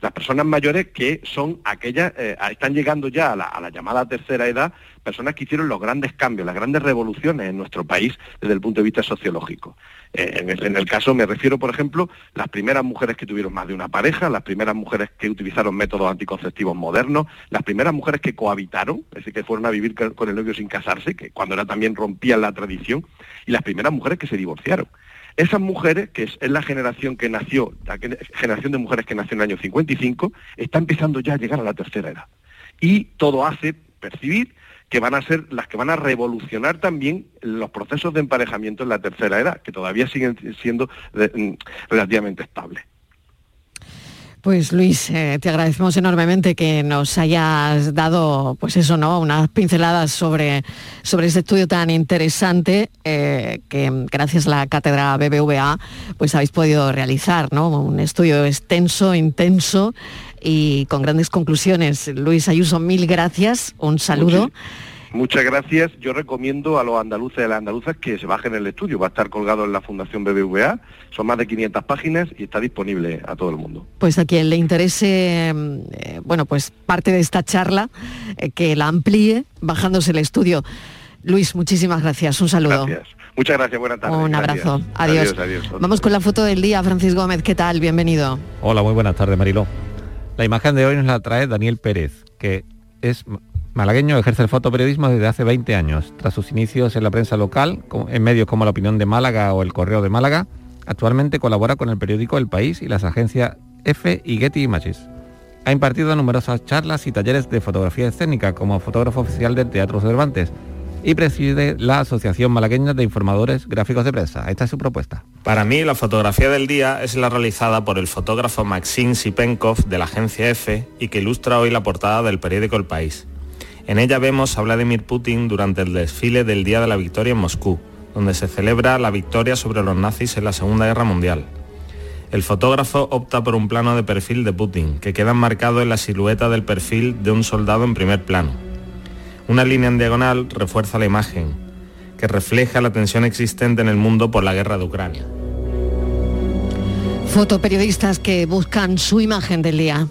las personas mayores que son aquellas, eh, están llegando ya a la, llamada tercera edad, personas que hicieron los grandes cambios, las grandes revoluciones en nuestro país desde el punto de vista sociológico. Eh, en, el, caso me refiero, por ejemplo, las primeras mujeres que tuvieron más de una pareja, las primeras mujeres que utilizaron métodos anticonceptivos modernos, las primeras mujeres que cohabitaron, es decir, que fueron a vivir con el novio sin casarse, que cuando era también rompían la tradición, y las primeras mujeres que se divorciaron. Esas mujeres, que es, la generación que nació, la generación de mujeres que nació en el año 55, está empezando ya a llegar a la tercera edad. Y todo hace percibir que van a ser las que van a revolucionar también los procesos de emparejamiento en la tercera edad, que todavía siguen siendo mm, relativamente estables. Pues Luis, eh, te agradecemos enormemente que nos hayas dado, pues eso, ¿no? Unas pinceladas sobre, sobre este estudio tan interesante eh, que gracias a la cátedra BBVA pues habéis podido realizar, ¿no? Un estudio extenso, intenso y con grandes conclusiones. Luis Ayuso, mil gracias, un saludo. Gracias. Yo recomiendo a los andaluces y a las andaluzas que se bajen el estudio. Va a estar colgado en la Fundación BBVA. Son más de 500 páginas y está disponible a todo el mundo. Pues a quien le interese, eh, bueno, pues parte de esta charla, eh, que la amplíe bajándose el estudio. Luis, muchísimas gracias. Un saludo. Gracias. Muchas gracias. Buenas tardes. Un abrazo. Adiós. Vamos con la foto del día. Francis Gómez, ¿qué tal? Bienvenido. Hola, muy buenas tardes, Mariló. La imagen de hoy nos la trae Daniel Pérez, que es Malagueño ejerce el fotoperiodismo desde hace 20 años. Tras sus inicios en la prensa local, en medios como La Opinión de Málaga o El Correo de Málaga, actualmente colabora con el periódico El País y las agencias F y Getty Images. Ha impartido numerosas charlas y talleres de fotografía escénica como fotógrafo oficial del Teatro Cervantes y preside la Asociación Malagueña de Informadores Gráficos de Prensa. Esta es su propuesta. Para mí, la fotografía del día es la realizada por el fotógrafo Maxim Sipenkov de la agencia F y que ilustra hoy la portada del periódico El País. En ella vemos a Vladimir Putin durante el desfile del Día de la Victoria en Moscú, donde se celebra la victoria sobre los nazis en la Segunda Guerra Mundial. El fotógrafo opta por un plano de perfil de Putin, que queda marcado en la silueta del perfil de un soldado en primer plano. Una línea en diagonal refuerza la imagen, que refleja la tensión existente en el mundo por la guerra de Ucrania. Fotoperiodistas que buscan su imagen del día.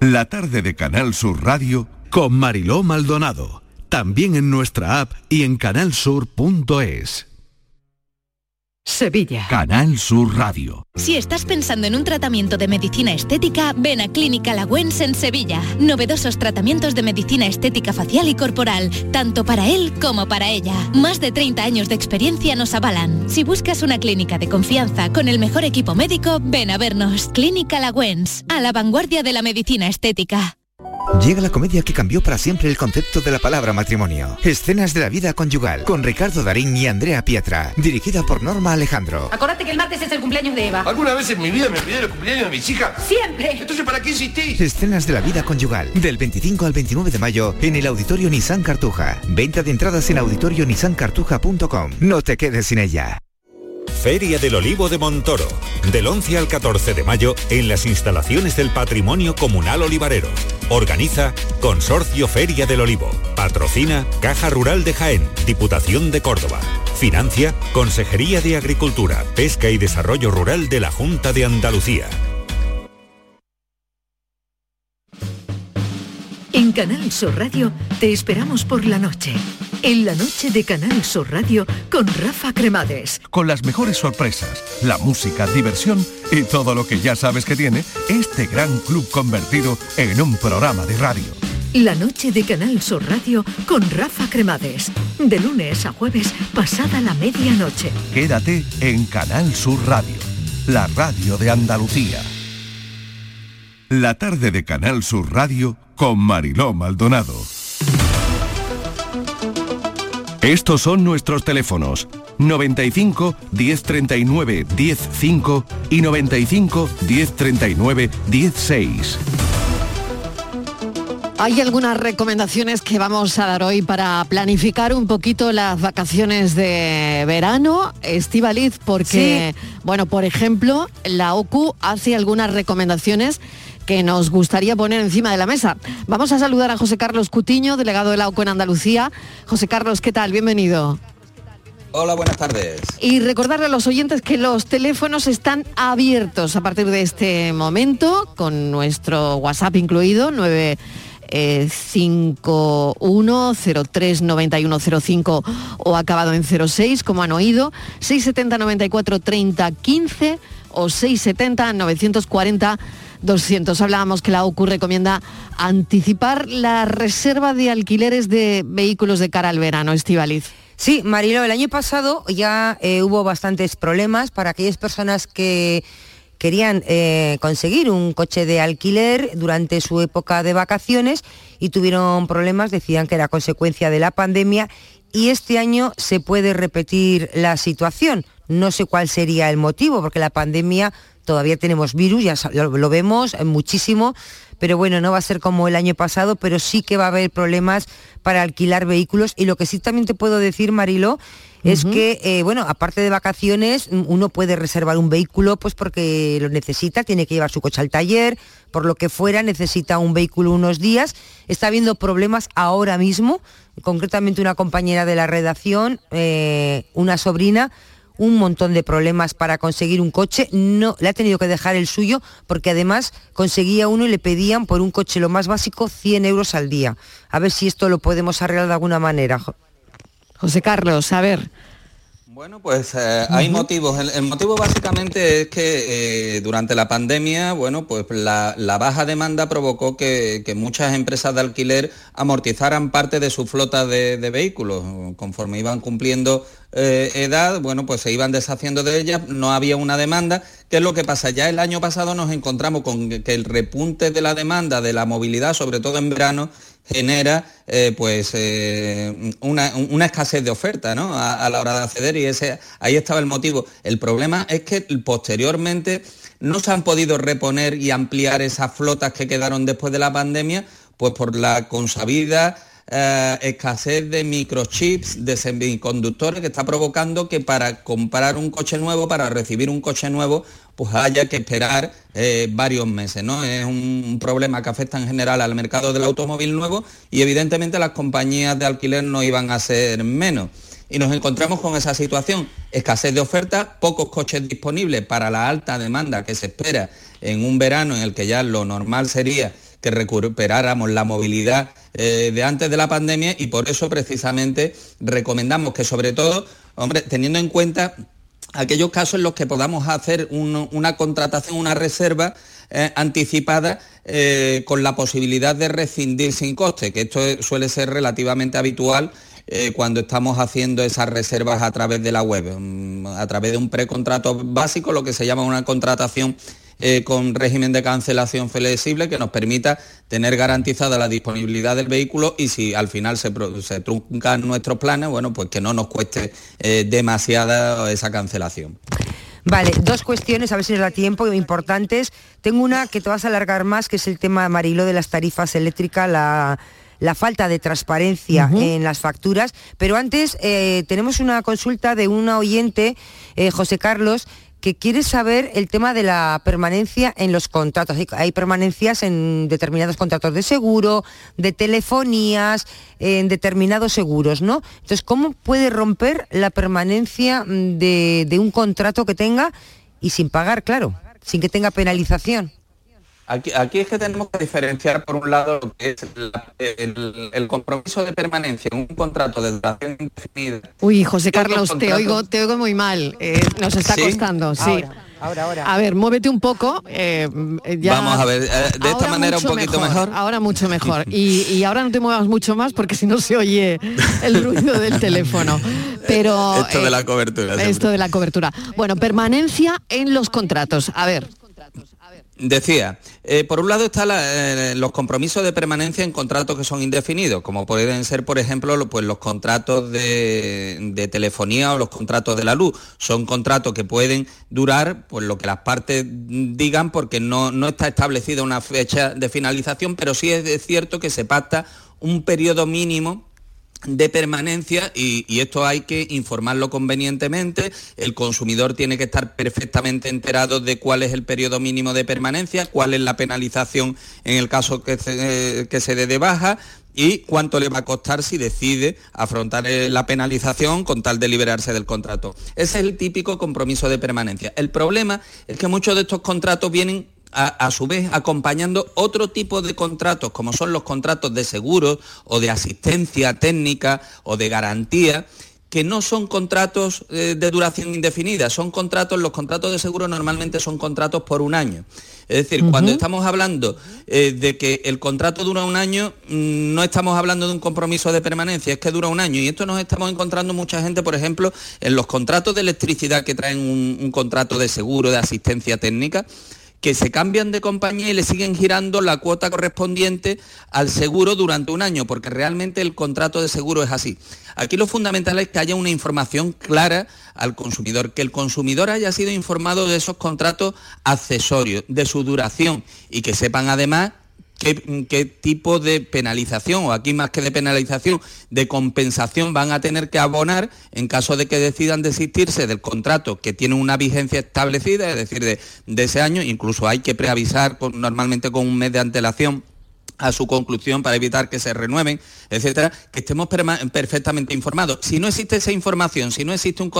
La tarde de Canal Sur Radio con Mariló Maldonado, también en nuestra app y en canalsur.es. Sevilla. Canal Sur Radio. Si estás pensando en un tratamiento de medicina estética, ven a Clínica Lagüens en Sevilla. Novedosos tratamientos de medicina estética facial y corporal, tanto para él como para ella. Más de 30 años de experiencia nos avalan. Si buscas una clínica de confianza con el mejor equipo médico, ven a vernos. Clínica Lagüens, a la vanguardia de la medicina estética. Llega la comedia que cambió para siempre el concepto de la palabra matrimonio. Escenas de la vida conyugal con Ricardo Darín y Andrea Pietra, dirigida por Norma Alejandro. Acordate que el martes es el cumpleaños de Eva. ¿Alguna vez en mi vida me pidieron el cumpleaños de mis hijas? Siempre. Entonces, ¿para qué insistís? Escenas de la vida conyugal, del 25 al 29 de mayo en el Auditorio Nissan Cartuja. Venta de entradas en auditorionissancartuja.com. No te quedes sin ella. Feria del Olivo de Montoro, del 11 al 14 de mayo en las instalaciones del Patrimonio Comunal Olivarero. Organiza Consorcio Feria del Olivo. Patrocina Caja Rural de Jaén, Diputación de Córdoba. Financia Consejería de Agricultura, Pesca y Desarrollo Rural de la Junta de Andalucía. En Canal Sur Radio te esperamos por la noche. En la noche de Canal Sur Radio con Rafa Cremades. Con las mejores sorpresas, la música, diversión y todo lo que ya sabes que tiene este gran club convertido en un programa de radio. La noche de Canal Sur Radio con Rafa Cremades. De lunes a jueves, pasada la medianoche. Quédate en Canal Sur Radio, la radio de Andalucía. La tarde de Canal Sur Radio con Mariló Maldonado. Estos son nuestros teléfonos. 95 1039 105 y 95 1039 16. Hay algunas recomendaciones que vamos a dar hoy para planificar un poquito las vacaciones de verano, Estivaliz, porque, bueno, por ejemplo, la OCU hace algunas recomendaciones que nos gustaría poner encima de la mesa. Vamos a saludar a José Carlos Cutiño, delegado de la OCU en Andalucía. José Carlos, ¿qué tal? Bienvenido. Hola, buenas tardes. Y recordarle a los oyentes que los teléfonos están abiertos a partir de este momento, con nuestro WhatsApp incluido, 9 eh, 51039105 o acabado en 06, como han oído, 670 94 30 15 o 670 940 200. Hablábamos que la OCU recomienda anticipar la reserva de alquileres de vehículos de cara al verano, Estivaliz. Sí, Marilo, el año pasado ya eh, hubo bastantes problemas para aquellas personas que querían eh, conseguir un coche de alquiler durante su época de vacaciones y tuvieron problemas, decían que era consecuencia de la pandemia y este año se puede repetir la situación. No sé cuál sería el motivo, porque la pandemia todavía tenemos virus, ya lo, vemos eh, muchísimo, pero bueno, no va a ser como el año pasado, pero sí que va a haber problemas para alquilar vehículos. Y lo que sí también te puedo decir, Marilo, es que, eh, bueno, aparte de vacaciones, uno puede reservar un vehículo pues porque lo necesita, tiene que llevar su coche al taller, por lo que fuera, necesita un vehículo unos días. Está habiendo problemas ahora mismo, concretamente una compañera de la redacción, eh, una sobrina, un montón de problemas para conseguir un coche, no le ha tenido que dejar el suyo porque además conseguía uno y le pedían por un coche lo más básico 100 euros al día. A ver si esto lo podemos arreglar de alguna manera. José Carlos, a ver. Bueno, pues eh, hay motivos. El, el, motivo básicamente es que eh, durante la pandemia, bueno, pues la, la baja demanda provocó que, que, muchas empresas de alquiler amortizaran parte de su flota de, de vehículos. Conforme iban cumpliendo eh, edad, bueno, pues se iban deshaciendo de ellas, no había una demanda. ¿Qué es lo que pasa? Ya el año pasado nos encontramos con que el repunte de la demanda de la movilidad, sobre todo en verano, genera eh, pues eh, una, escasez de oferta ¿no? a, a, la hora de acceder y ese, ahí estaba el motivo. El problema es que posteriormente no se han podido reponer y ampliar esas flotas que quedaron después de la pandemia, pues por la consabida eh, escasez de microchips, de semiconductores, que está provocando que para comprar un coche nuevo, para recibir un coche nuevo, pues haya que esperar eh, varios meses. ¿no? Es un, problema que afecta en general al mercado del automóvil nuevo y evidentemente las compañías de alquiler no iban a ser menos. Y nos encontramos con esa situación, escasez de oferta, pocos coches disponibles para la alta demanda que se espera en un verano en el que ya lo normal sería que recuperáramos la movilidad eh, de antes de la pandemia y por eso precisamente recomendamos que sobre todo, hombre, teniendo en cuenta aquellos casos en los que podamos hacer un, una contratación, una reserva eh, anticipada eh, con la posibilidad de rescindir sin coste, que esto suele ser relativamente habitual eh, cuando estamos haciendo esas reservas a través de la web, mm, a través de un precontrato básico, lo que se llama una contratación eh, con régimen de cancelación flexible que nos permita tener garantizada la disponibilidad del vehículo y si al final se, se truncan nuestros planes, bueno, pues que no nos cueste eh, demasiada esa cancelación. Vale, dos cuestiones, a ver si nos da tiempo, importantes. Tengo una que te vas a alargar más, que es el tema, Marilo, de las tarifas eléctricas, la, la falta de transparencia en las facturas. Pero antes eh, tenemos una consulta de una oyente, eh, José Carlos, que quiere saber el tema de la permanencia en los contratos. Hay permanencias en determinados contratos de seguro, de telefonías, en determinados seguros, ¿no? Entonces, ¿cómo puede romper la permanencia de, de un contrato que tenga y sin pagar, claro, sin que tenga penalización? Aquí, es que tenemos que diferenciar por un lado lo que es el, compromiso de permanencia en un contrato de duración indefinida. Uy, José Carlos, te oigo, te oigo muy mal. Eh, nos está costando, sí. Ahora, ahora. A ver, muévete un poco. Eh, Vamos a ver, eh, de esta manera un poquito mejor, Ahora mucho mejor. Y, ahora no te muevas mucho más porque si no se oye el ruido del teléfono. Pero esto de la cobertura. Esto de la cobertura. Bueno, permanencia en los contratos. A ver. Decía, eh, por un lado están eh, los compromisos de permanencia en contratos que son indefinidos, como pueden ser, por ejemplo, pues, los contratos de, telefonía o los contratos de la luz. Son contratos que pueden durar pues, lo que las partes digan porque no, no está establecida una fecha de finalización, pero sí es cierto que se pacta un periodo mínimo de permanencia y, esto hay que informarlo convenientemente. El consumidor tiene que estar perfectamente enterado de cuál es el periodo mínimo de permanencia, cuál es la penalización en el caso que se, que se dé de baja y cuánto le va a costar si decide afrontar eh, la penalización con tal de liberarse del contrato. Ese es el típico compromiso de permanencia. El problema es que muchos de estos contratos vienen a, su vez acompañando otro tipo de contratos, como son los contratos de seguros o de asistencia técnica o de garantía, que no son contratos eh, de duración indefinida, son contratos, los contratos de seguro normalmente son contratos por un año. Es decir, cuando estamos hablando eh, de que el contrato dura un año, mm, no estamos hablando de un compromiso de permanencia, es que dura un año. Y esto nos estamos encontrando mucha gente, por ejemplo, en los contratos de electricidad que traen un contrato de seguro, de asistencia técnica que se cambian de compañía y le siguen girando la cuota correspondiente al seguro durante un año, porque realmente el contrato de seguro es así. Aquí lo fundamental es que haya una información clara al consumidor, que el consumidor haya sido informado de esos contratos accesorios, de su duración y que sepan además qué, tipo de penalización, o aquí más que de penalización, de compensación van a tener que abonar en caso de que decidan desistirse del contrato que tiene una vigencia establecida, es decir, de, ese año, incluso hay que preavisar normalmente con un mes de antelación a su conclusión para evitar que se renueven, etcétera, que estemos perfectamente informados. Si no existe esa información, si no existe un,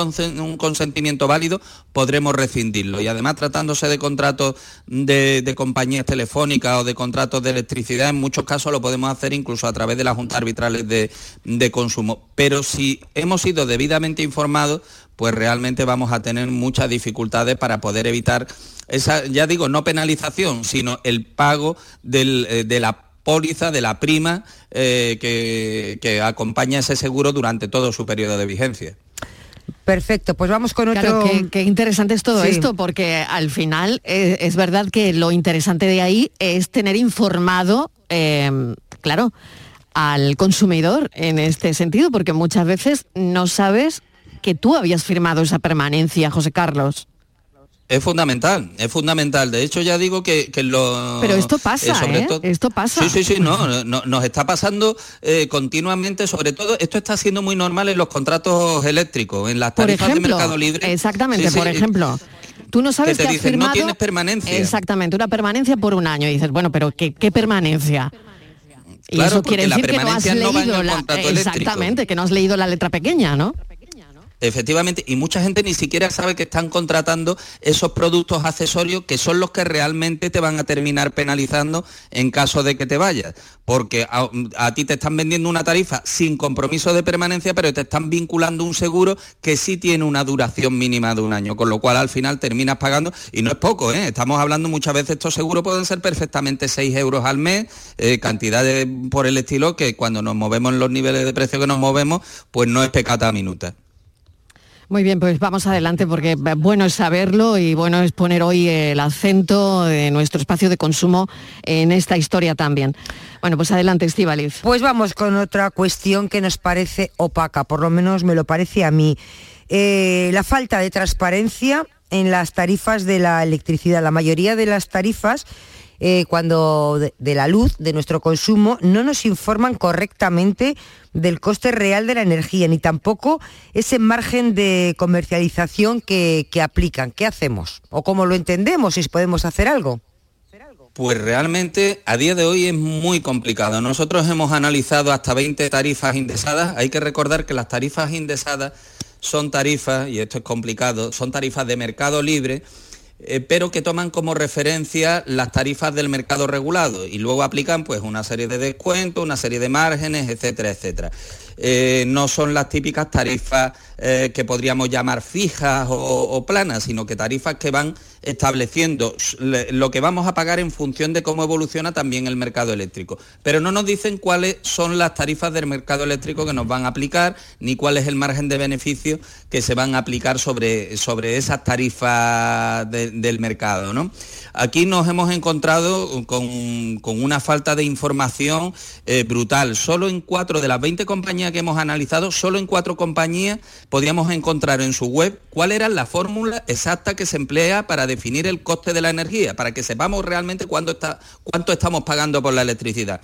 consentimiento válido, podremos rescindirlo. Y además, tratándose de contratos de, compañías telefónicas o de contratos de electricidad, en muchos casos lo podemos hacer incluso a través de las juntas arbitrales de, de consumo. Pero si hemos sido debidamente informados, pues realmente vamos a tener muchas dificultades para poder evitar esa, ya digo, no penalización, sino el pago eh, de la póliza, de la prima eh, que, acompaña ese seguro durante todo su periodo de vigencia. Perfecto, pues vamos con otro... Claro, qué, interesante es todo esto, porque al final eh, es verdad que lo interesante de ahí es tener informado, em, claro, al consumidor en este sentido, porque muchas veces no sabes que tú habías firmado esa permanencia, José Carlos. Es fundamental, es fundamental. De hecho, ya digo que, lo... Pero esto pasa, eh, ¿eh? esto pasa. Sí, sí, sí, no, nos está pasando eh, continuamente, sobre todo, esto está siendo muy normal en los contratos eléctricos, en las tarifas de mercado libre. Exactamente, por ejemplo. Tú no sabes que, te dicen, no tienes permanencia. Exactamente, una permanencia por un año. Y dices, bueno, pero ¿qué, permanencia? Y eso quiere decir que no has leído la, exactamente, que no has leído la letra pequeña, ¿no? Efectivamente, y mucha gente ni siquiera sabe que están contratando esos productos accesorios que son los que realmente te van a terminar penalizando en caso de que te vayas. Porque a, ti te están vendiendo una tarifa sin compromiso de permanencia, pero te están vinculando un seguro que sí tiene una duración mínima de un año, con lo cual al final terminas pagando, y no es poco, ¿eh? estamos hablando muchas veces, estos seguros pueden ser perfectamente 6 euros al mes, eh, cantidades por el estilo que cuando nos movemos en los niveles de precio que nos movemos, pues no es pecata minuta. Muy bien, pues vamos adelante porque bueno es saberlo y bueno es poner hoy el acento de nuestro espacio de consumo en esta historia también. Bueno, pues adelante, Estivaliz. Pues vamos con otra cuestión que nos parece opaca, por lo menos me lo parece a mí. Eh, la falta de transparencia en las tarifas de la electricidad. La mayoría de las tarifas eh, cuando de, la luz, de nuestro consumo, no nos informan correctamente del coste real de la energía, ni tampoco ese margen de comercialización que, que aplican. ¿Qué hacemos? ¿O cómo lo entendemos? Si podemos hacer algo. Pues realmente a día de hoy es muy complicado. Nosotros hemos analizado hasta 20 tarifas indexadas. Hay que recordar que las tarifas indexadas son tarifas, y esto es complicado, son tarifas de mercado libre eh, pero que toman como referencia las tarifas del mercado regulado y luego aplican pues una serie de descuentos, una serie de márgenes, etcétera, etcétera. Eh, no son las típicas tarifas eh, que podríamos llamar fijas o, planas, sino que tarifas que van estableciendo lo que vamos a pagar en función de cómo evoluciona también el mercado eléctrico. Pero no nos dicen cuáles son las tarifas del mercado eléctrico que nos van a aplicar, ni cuál es el margen de beneficio que se van a aplicar sobre, sobre esas tarifas del mercado. Aquí nos hemos encontrado con, una falta de información eh, brutal. Solo en cuatro de las 20 compañías que hemos analizado, solo en cuatro compañías podíamos encontrar en su web cuál era la fórmula exacta que se emplea para definir el coste de la energía, para que sepamos realmente cuánto estamos pagando por la electricidad.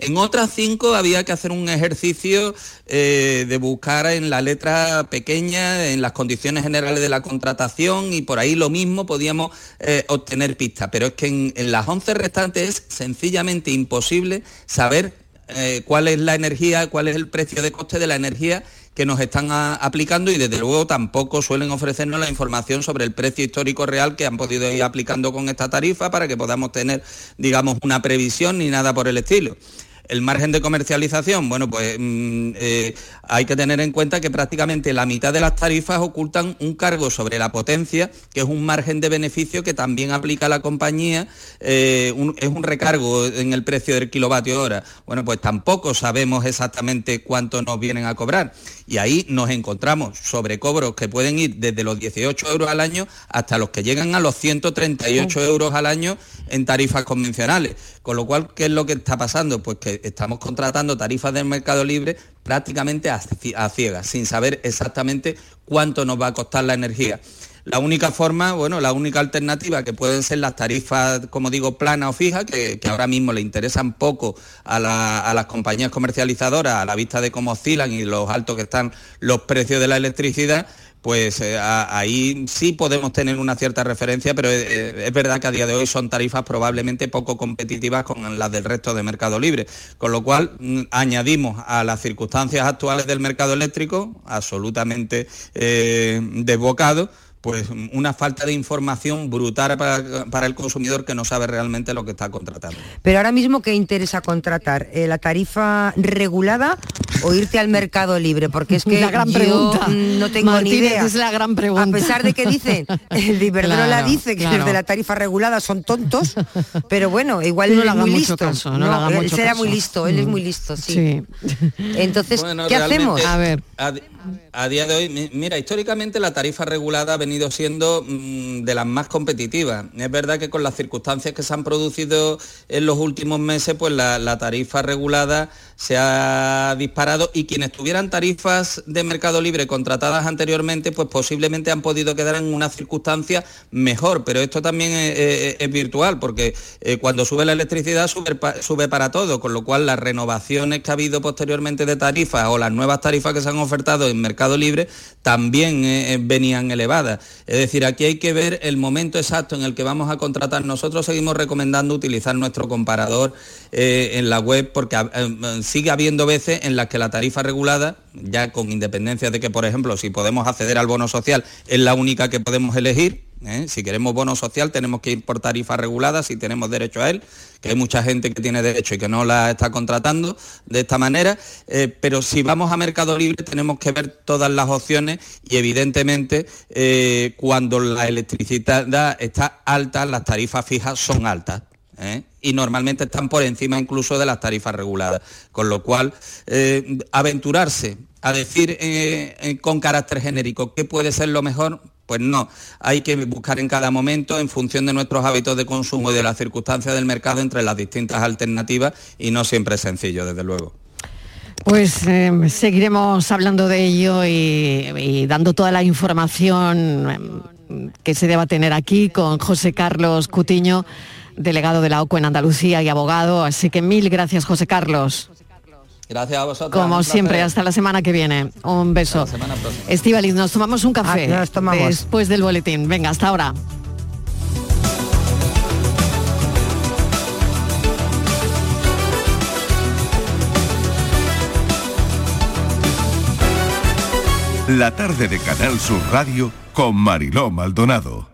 En otras cinco había que hacer un ejercicio eh, de buscar en la letra pequeña, en las condiciones generales de la contratación y por ahí lo mismo podíamos eh, obtener pistas. Pero es que en, las 11 restantes es sencillamente imposible saber eh, cuál es la energía, cuál es el precio de coste de la energía que nos están aplicando y desde luego tampoco suelen ofrecernos la información sobre el precio histórico real que han podido ir aplicando con esta tarifa para que podamos tener, digamos, una previsión ni nada por el estilo. El margen de comercialización, bueno, pues mm, eh, hay que tener en cuenta que prácticamente la mitad de las tarifas ocultan un cargo sobre la potencia, que es un margen de beneficio que también aplica la compañía, eh, es un recargo en el precio del kilovatio hora. Bueno, pues tampoco sabemos exactamente cuánto nos vienen a cobrar. Y ahí nos encontramos sobre cobros que pueden ir desde los 18 euros al año hasta los que llegan a los 138 euros al año en tarifas convencionales. Con lo cual, ¿qué es lo que está pasando? Pues que estamos contratando tarifas del mercado libre prácticamente a, ciegas, sin saber exactamente cuánto nos va a costar la energía. La única forma, bueno, la única alternativa que pueden ser las tarifas, como digo, planas o fijas, que, ahora mismo le interesan poco a, a, las compañías comercializadoras a la vista de cómo oscilan y los altos que están los precios de la electricidad, pues eh, ahí sí podemos tener una cierta referencia, pero eh, eh, es, verdad que a día de hoy son tarifas probablemente poco competitivas con las del resto de mercado libre, con lo cual mm, añadimos a las circunstancias actuales del mercado eléctrico, absolutamente desbocado, pues una falta de información brutal para, el consumidor que no sabe realmente lo que está contratando. Pero ahora mismo, ¿qué interesa contratar? Eh, ¿La tarifa regulada o irte al mercado libre? Porque es que la gran yo pregunta. no tengo ni idea. Es la gran pregunta. A pesar de que dicen, el Iberdrola dice que los de la tarifa regulada son tontos, pero bueno, igual no él es muy listo. Caso, no, él será muy listo, él es muy listo, sí. Entonces, ¿qué hacemos? A ver. A, día de hoy, mira, históricamente la tarifa regulada ha venido siendo mm, de las más competitivas. Es verdad que con las circunstancias que se han producido en los últimos meses, pues la, tarifa regulada se ha disparado y quienes tuvieran tarifas de mercado libre contratadas anteriormente, pues posiblemente han podido quedar en una circunstancia mejor. Pero esto también es, virtual, porque eh, cuando sube la electricidad sube para todo, con lo cual las renovaciones que ha habido posteriormente de tarifas o las nuevas tarifas que se han ofertado en mercado libre también eh, eh, venían elevadas. Es decir, aquí hay que ver el momento exacto en el que vamos a contratar. Nosotros seguimos recomendando utilizar nuestro comparador eh, en la web porque sigue habiendo veces en las que la tarifa regulada, ya con independencia de que, por ejemplo, si podemos acceder al bono social, es la única que podemos elegir, ¿eh? Si queremos bono social tenemos que ir por tarifa regulada si tenemos derecho a él, que hay mucha gente que tiene derecho y que no la está contratando de esta manera, eh, pero si vamos a Mercado Libre tenemos que ver todas las opciones y evidentemente eh, cuando la electricidad está alta, las tarifas fijas son altas. y normalmente están por encima incluso de las tarifas reguladas. Con lo cual, aventurarse a decir con carácter genérico qué puede ser lo mejor, pues no, hay que buscar en cada momento, en función de nuestros hábitos de consumo y de las circunstancias del mercado, entre las distintas alternativas y no siempre es sencillo, desde luego. Pues em, seguiremos hablando de ello y, dando toda la información em, que se deba tener aquí con José Carlos Cutiño, delegado de la OCU en Andalucía y abogado. Así que mil gracias, José Carlos. Gracias a vosotros. Como siempre, hasta la semana que viene. Un beso. Estivaliz, nos tomamos un café después del boletín. Venga, hasta ahora. La tarde de Canal Sur Radio con Mariló Maldonado.